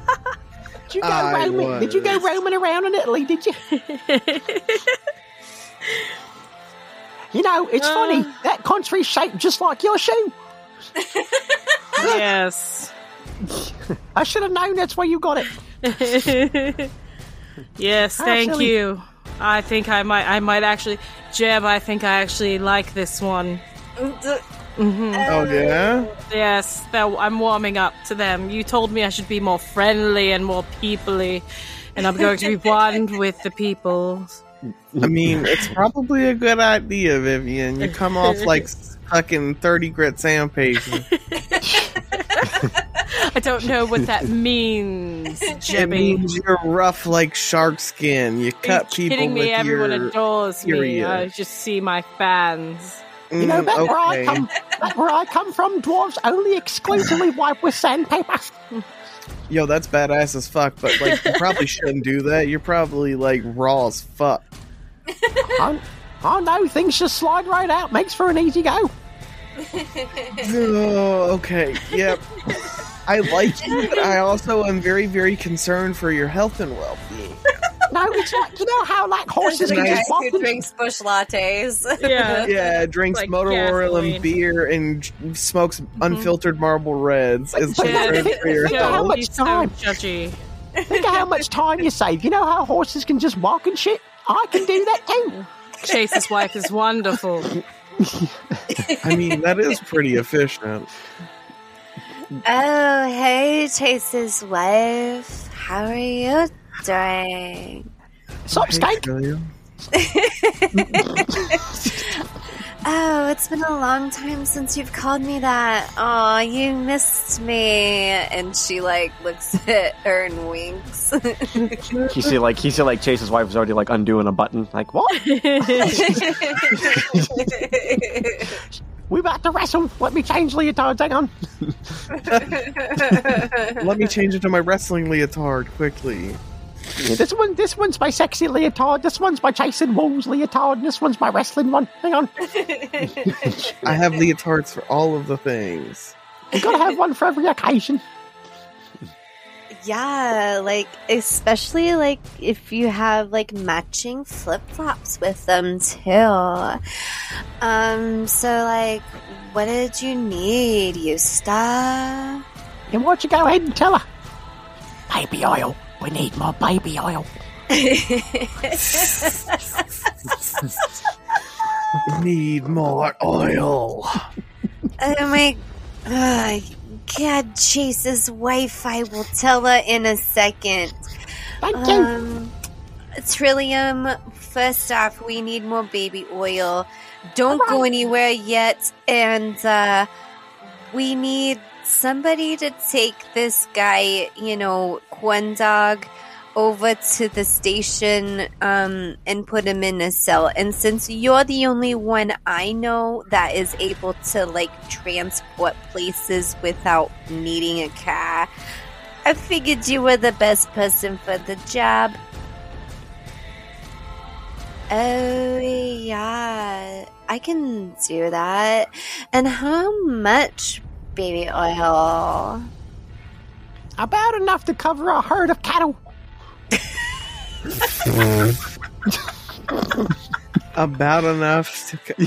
Speaker 3: Did you go
Speaker 2: I
Speaker 3: roaming? Did you go roaming around in Italy? Did you? You know, it's
Speaker 4: Uh.
Speaker 3: funny. That country's shaped just like your shoe.
Speaker 4: yes.
Speaker 3: I should have known that's where you got it.
Speaker 4: yes, thank
Speaker 3: silly.
Speaker 4: you. I think I might. I might actually, Jeb. I think I actually like this one. Hmm
Speaker 2: Oh yeah.
Speaker 4: Yes, I'm warming up to them. You told me I should be more friendly and more peoply, and I'm going to be one with the people.
Speaker 2: I mean, it's probably a good idea, Vivian. You come off like fucking thirty grit sandpaper.
Speaker 4: I don't know what that means,
Speaker 2: It means you're rough like shark skin. You
Speaker 4: Are you
Speaker 2: cut people
Speaker 4: kidding me? Everyone adores me. I just see my fans.
Speaker 3: You know,
Speaker 2: Mm,
Speaker 3: back where I come, back where I come from, dwarves only exclusively wipe with sandpaper.
Speaker 2: Yo, that's badass as fuck. But like, you probably shouldn't do that. You're probably like raw as fuck.
Speaker 3: I, I know things just slide right out. Makes for an easy go.
Speaker 2: Oh, okay. Yep. I like you, but I also am very, very concerned for your health and well-being.
Speaker 3: No, it's like you know how like horses
Speaker 1: the
Speaker 3: can
Speaker 1: guy
Speaker 3: just walk
Speaker 1: who
Speaker 3: in-
Speaker 1: drinks bush lattes.
Speaker 4: Yeah.
Speaker 2: Yeah, drinks
Speaker 4: Like
Speaker 2: motor oil and beer and j- smokes mm-hmm. unfiltered Marble Reds. Is
Speaker 3: But
Speaker 2: concerned
Speaker 3: think-
Speaker 2: for your
Speaker 3: think of how much
Speaker 4: he's so
Speaker 3: time.
Speaker 4: judgy.
Speaker 3: Think of how much time you save. You know how horses can just walk and shit. I can do that too.
Speaker 4: Chase's wife is wonderful.
Speaker 2: I mean, that is pretty efficient.
Speaker 1: Oh, hey, Chase's wife. How are you doing?
Speaker 3: Sup,
Speaker 2: Hey,
Speaker 3: steak?
Speaker 2: Trillium.
Speaker 1: Oh, it's been a long time since you've called me that. Oh, you missed me. And she like looks at her and winks.
Speaker 3: You see, like, you see, like, Chase's wife is already like undoing a button. Like, what? We about to wrestle. Let me change leotards. Hang on.
Speaker 2: Let me change it to my wrestling leotard quickly.
Speaker 3: Yeah, this one, this one's my sexy leotard. This one's my chasing wolves leotard. And this one's my wrestling one. Hang on.
Speaker 2: I have leotards for all of the things.
Speaker 3: You gotta have one for every occasion.
Speaker 1: yeah, like especially like if you have like matching flip flops with them too. Um, so like, what did you need, Yusta?
Speaker 3: And why don't you go ahead and tell her? Baby oil. We need more baby oil.
Speaker 2: Need more oil.
Speaker 1: Oh my uh, God, Chase's wife. I will tell her in a second.
Speaker 3: Thank you.
Speaker 1: Um, Trillium, first off, we need more baby oil. Don't go anywhere yet. And uh, we need somebody to take this guy, you know, Quan Dog, over to the station um, and put him in a cell. And since you're the only one I know that is able to, like, transport places without needing a car, I figured you were the best person for the job. Oh, yeah. I can do that. And how much baby oil?
Speaker 3: About enough to cover a herd of cattle.
Speaker 2: About enough to. co-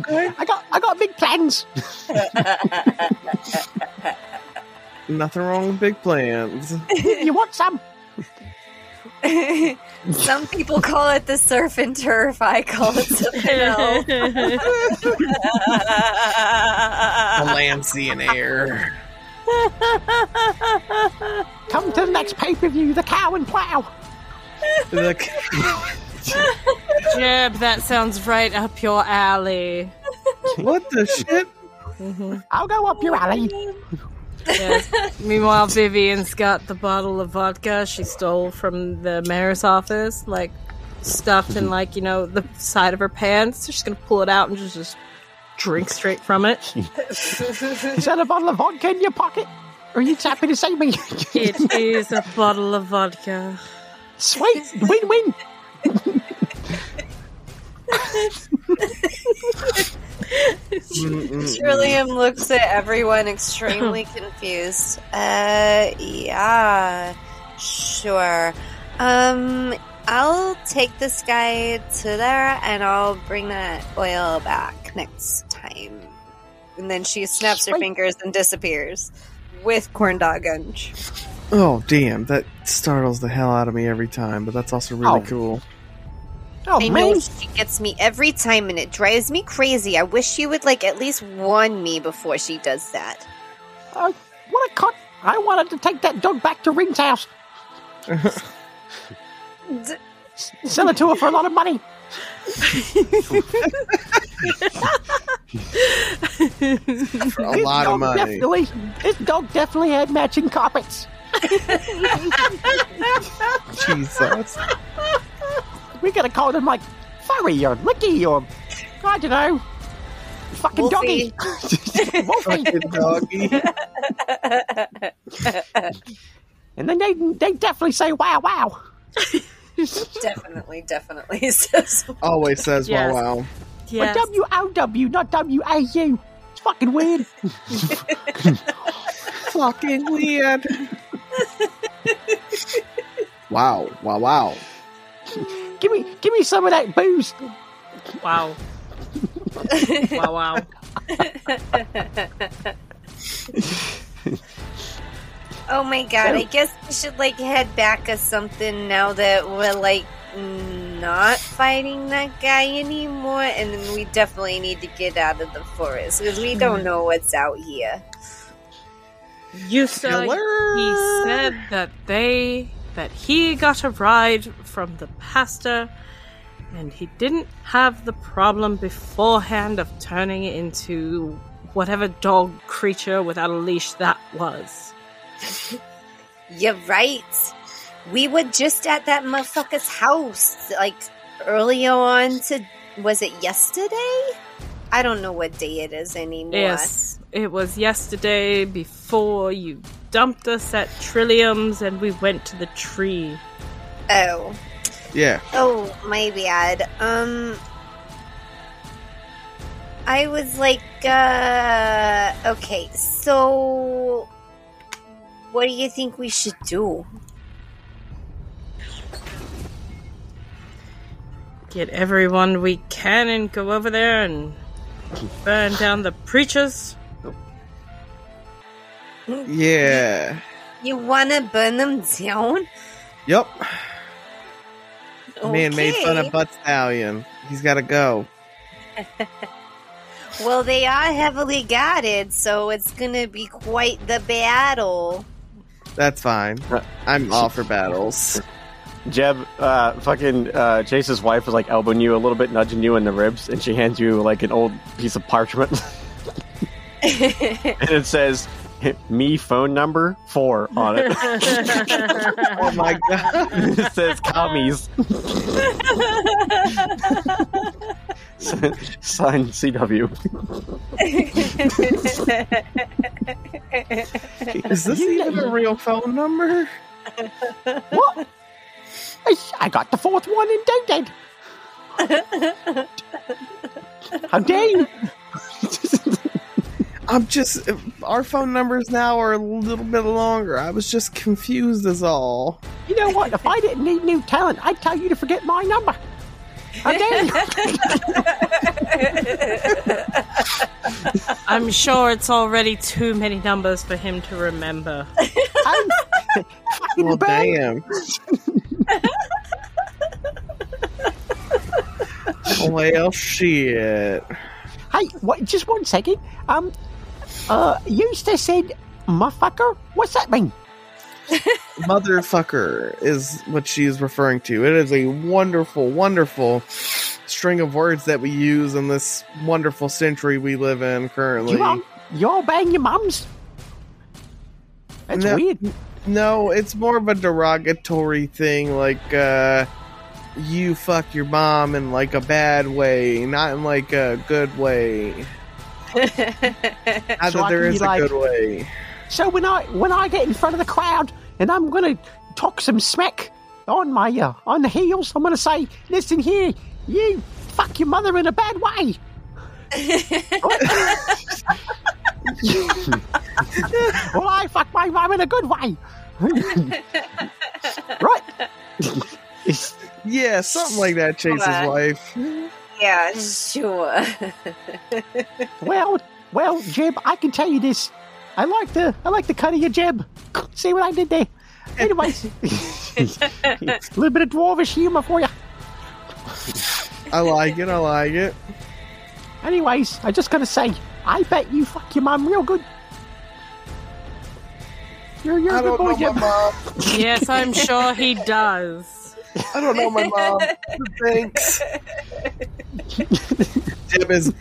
Speaker 2: Okay.
Speaker 3: I got, I got big plans.
Speaker 2: Nothing wrong with big plans.
Speaker 3: you want some?
Speaker 1: Some people call it the surf and turf. I call it something else.
Speaker 2: Delancey and air.
Speaker 3: Come to the next pay per view, the cow and plow.
Speaker 2: The-
Speaker 4: Jeb, that sounds right up your alley.
Speaker 2: what the shit? Mm-hmm.
Speaker 3: I'll go up your alley.
Speaker 4: Meanwhile, Vivian's got the bottle of vodka she stole from the mayor's office, like stuffed in like you know the side of her pants. So she's gonna pull it out and just, just drink straight from it.
Speaker 3: Is that a bottle of vodka in your pocket? Are you happy to save me?
Speaker 4: It is a bottle of vodka.
Speaker 3: Sweet, win win.
Speaker 1: Trillium looks at everyone extremely confused. Uh, yeah, sure. Um, I'll take this guy to there and I'll bring that oil back next time. And then she snaps her fingers and disappears with corn dog gunch.
Speaker 2: Oh damn! That startles the hell out of me every time, but that's also really
Speaker 3: Oh.
Speaker 2: cool.
Speaker 3: Oh
Speaker 1: I
Speaker 3: man,
Speaker 1: know she gets me every time and it drives me crazy. I wish she would like at least warn me before she does that.
Speaker 3: uh, what a cut! I wanted to take that dog back to Ring's house,
Speaker 1: D-
Speaker 3: sell it to her for a lot of money.
Speaker 2: For a
Speaker 3: This
Speaker 2: lot of
Speaker 3: dog
Speaker 2: money.
Speaker 3: Definitely, this dog definitely had matching carpets.
Speaker 2: Jesus.
Speaker 3: We gotta call them like furry or licky or I don't know, fucking
Speaker 1: Wolfie.
Speaker 3: doggy. Wolfie.
Speaker 2: Fucking doggy.
Speaker 3: And then they they definitely say wow wow.
Speaker 1: definitely, definitely says.
Speaker 2: Always says
Speaker 4: Yes.
Speaker 2: wow wow.
Speaker 4: Yes.
Speaker 3: But W O W, not W A U. It's fucking weird.
Speaker 2: Fucking weird. wow. Wow wow.
Speaker 3: Give me give me some of that booze.
Speaker 4: Wow. wow, wow.
Speaker 1: Oh my god, I guess we should like head back or something now that we're like not fighting that guy anymore, and then we definitely need to get out of the forest because we don't hmm. know what's out here.
Speaker 4: You said
Speaker 2: Killer.
Speaker 4: he said that they that he got a ride from the pastor and he didn't have the problem beforehand of turning it into whatever dog creature without a leash that was.
Speaker 1: You're right. We were just at that motherfucker's house like earlier on to was it yesterday? I don't know what day it is anymore.
Speaker 4: Yes, it was yesterday before you dumped us at Trillium's and we went to the tree.
Speaker 1: Oh.
Speaker 2: Yeah.
Speaker 1: Oh, my bad. Um I was like uh okay, so what do you think we should do?
Speaker 4: Get everyone we can and go over there and burn down the preachers.
Speaker 2: Yeah.
Speaker 1: You want to burn them down?
Speaker 2: Yep. Man made fun of Butt Stallion. He's got to go.
Speaker 1: Well, they are heavily guarded, so it's gonna be quite the battle.
Speaker 2: That's fine. I'm all for battles.
Speaker 3: Jeb, uh, fucking uh, Chase's wife was like elbowing you a little bit, nudging you in the ribs, and she hands you like an old piece of parchment, and it says "me phone number four on it.
Speaker 2: Oh my god.
Speaker 3: it says commies. Sign CW.
Speaker 2: Is this even a real phone number?
Speaker 3: What? I, I got the fourth one indicted. How dare you?
Speaker 2: I'm just. Our phone numbers now are a little bit longer. I was just confused, as all.
Speaker 3: You know what? If I didn't need new talent, I'd tell you to forget my number. How dare?
Speaker 4: I'm sure it's already too many numbers for him to remember.
Speaker 3: I'm
Speaker 2: Well,
Speaker 3: bad.
Speaker 2: damn. well, shit.
Speaker 3: Hey, what, just one second. Um, uh, you just said motherfucker. What's that mean?
Speaker 2: Motherfucker is what she is referring to. It is a wonderful, wonderful string of words that we use in this wonderful century we live in currently.
Speaker 3: You all, you all bang your mums? That's
Speaker 2: No.
Speaker 3: weird.
Speaker 2: No, it's more of a derogatory thing, like uh you fuck your mom in like a bad way, not in like a good way. Not
Speaker 3: So
Speaker 2: that
Speaker 3: I
Speaker 2: there
Speaker 3: can be
Speaker 2: is a
Speaker 3: like-
Speaker 2: good way.
Speaker 3: So when I when I get in front of the crowd and I'm gonna talk some smack on my uh, on the heels, I'm gonna say, "Listen here, you fuck your mother in a bad way." well, I fuck my mum in a good way. right?
Speaker 2: Yeah, something like that, Chase's wife.
Speaker 1: Yeah, sure.
Speaker 3: well, well, Jeb, I can tell you this. I like the I like the cut of your jib. See what I did there? Anyways, a little bit of dwarvish humor for you.
Speaker 2: I like it, I like it.
Speaker 3: Anyways, I just gotta say, I bet you fuck your mum real good. You're, you're
Speaker 2: I
Speaker 3: a good
Speaker 2: don't
Speaker 3: boy,
Speaker 2: know
Speaker 3: Jeb.
Speaker 2: my mom.
Speaker 4: Yes, I'm sure he does.
Speaker 2: I don't know my mom. Thanks. Jim is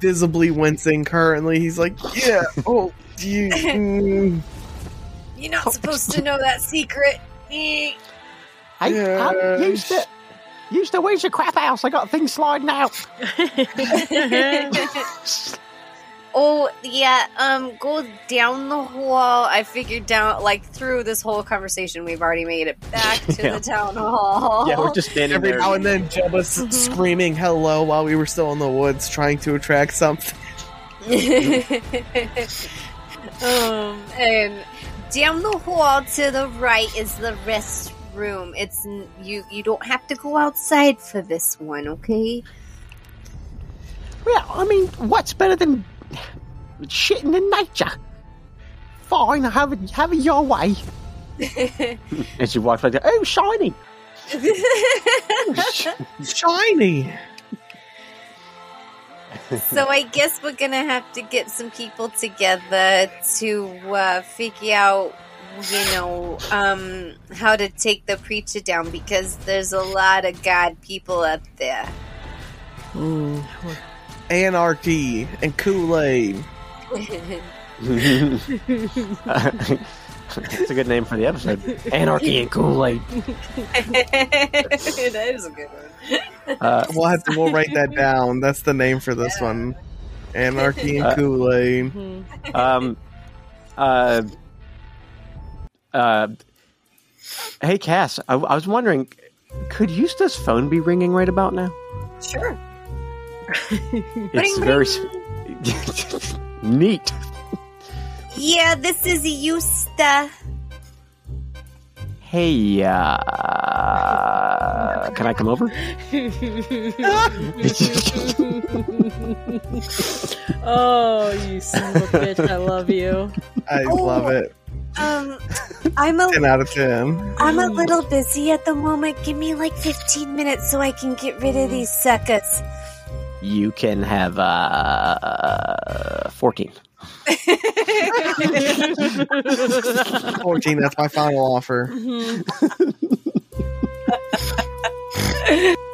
Speaker 2: visibly wincing currently. He's like, yeah, oh, do you. mm,
Speaker 1: You're not supposed to know that secret.
Speaker 3: Hey,
Speaker 2: Yeah.
Speaker 3: um, used to, used to, where's your crap house? I got things sliding out.
Speaker 1: oh yeah, um, go down the hall. I figured down like through this whole conversation, we've already made it back to
Speaker 5: Yeah.
Speaker 1: the town hall.
Speaker 5: Yeah, we're just standing
Speaker 2: Every
Speaker 5: there.
Speaker 2: now and then, Jeb was screaming hello while we were still in the woods trying to attract something.
Speaker 1: um, and down the hall to the right is the restroom. It's you. You don't have to go outside for this one, okay?
Speaker 3: Well, I mean, what's better than shitting in nature? Fine, have it, have it your way.
Speaker 5: and she walks like that. Oh, shiny!
Speaker 2: Shiny.
Speaker 1: so I guess we're gonna have to get some people together to uh, figure out, you know, um, how to take the preacher down because there's a lot of God people up there.
Speaker 2: Anarchy and Kool Aid.
Speaker 5: It's a good name for the episode. Anarchy and Kool Aid.
Speaker 1: that is a good one.
Speaker 5: Uh,
Speaker 2: We'll have to we'll write that down. That's the name for this one. Anarchy and
Speaker 5: Uh,
Speaker 2: Kool Aid.
Speaker 5: um, uh, uh, hey, Cass, I, I was wondering, could Eustace's phone be ringing right about now?
Speaker 1: Sure.
Speaker 5: It's very neat.
Speaker 1: Yeah, this is Yusta.
Speaker 5: Hey, uh, can I come over?
Speaker 4: oh, you son of a bitch! I love you.
Speaker 2: I
Speaker 1: Oh.
Speaker 2: love it.
Speaker 1: Um, I'm a
Speaker 2: 10 out of 10.
Speaker 1: I'm a little busy at the moment. Give me like 15 minutes so I can get rid of these suckers.
Speaker 5: You can have uh, fourteen.
Speaker 2: 14, that's my final offer.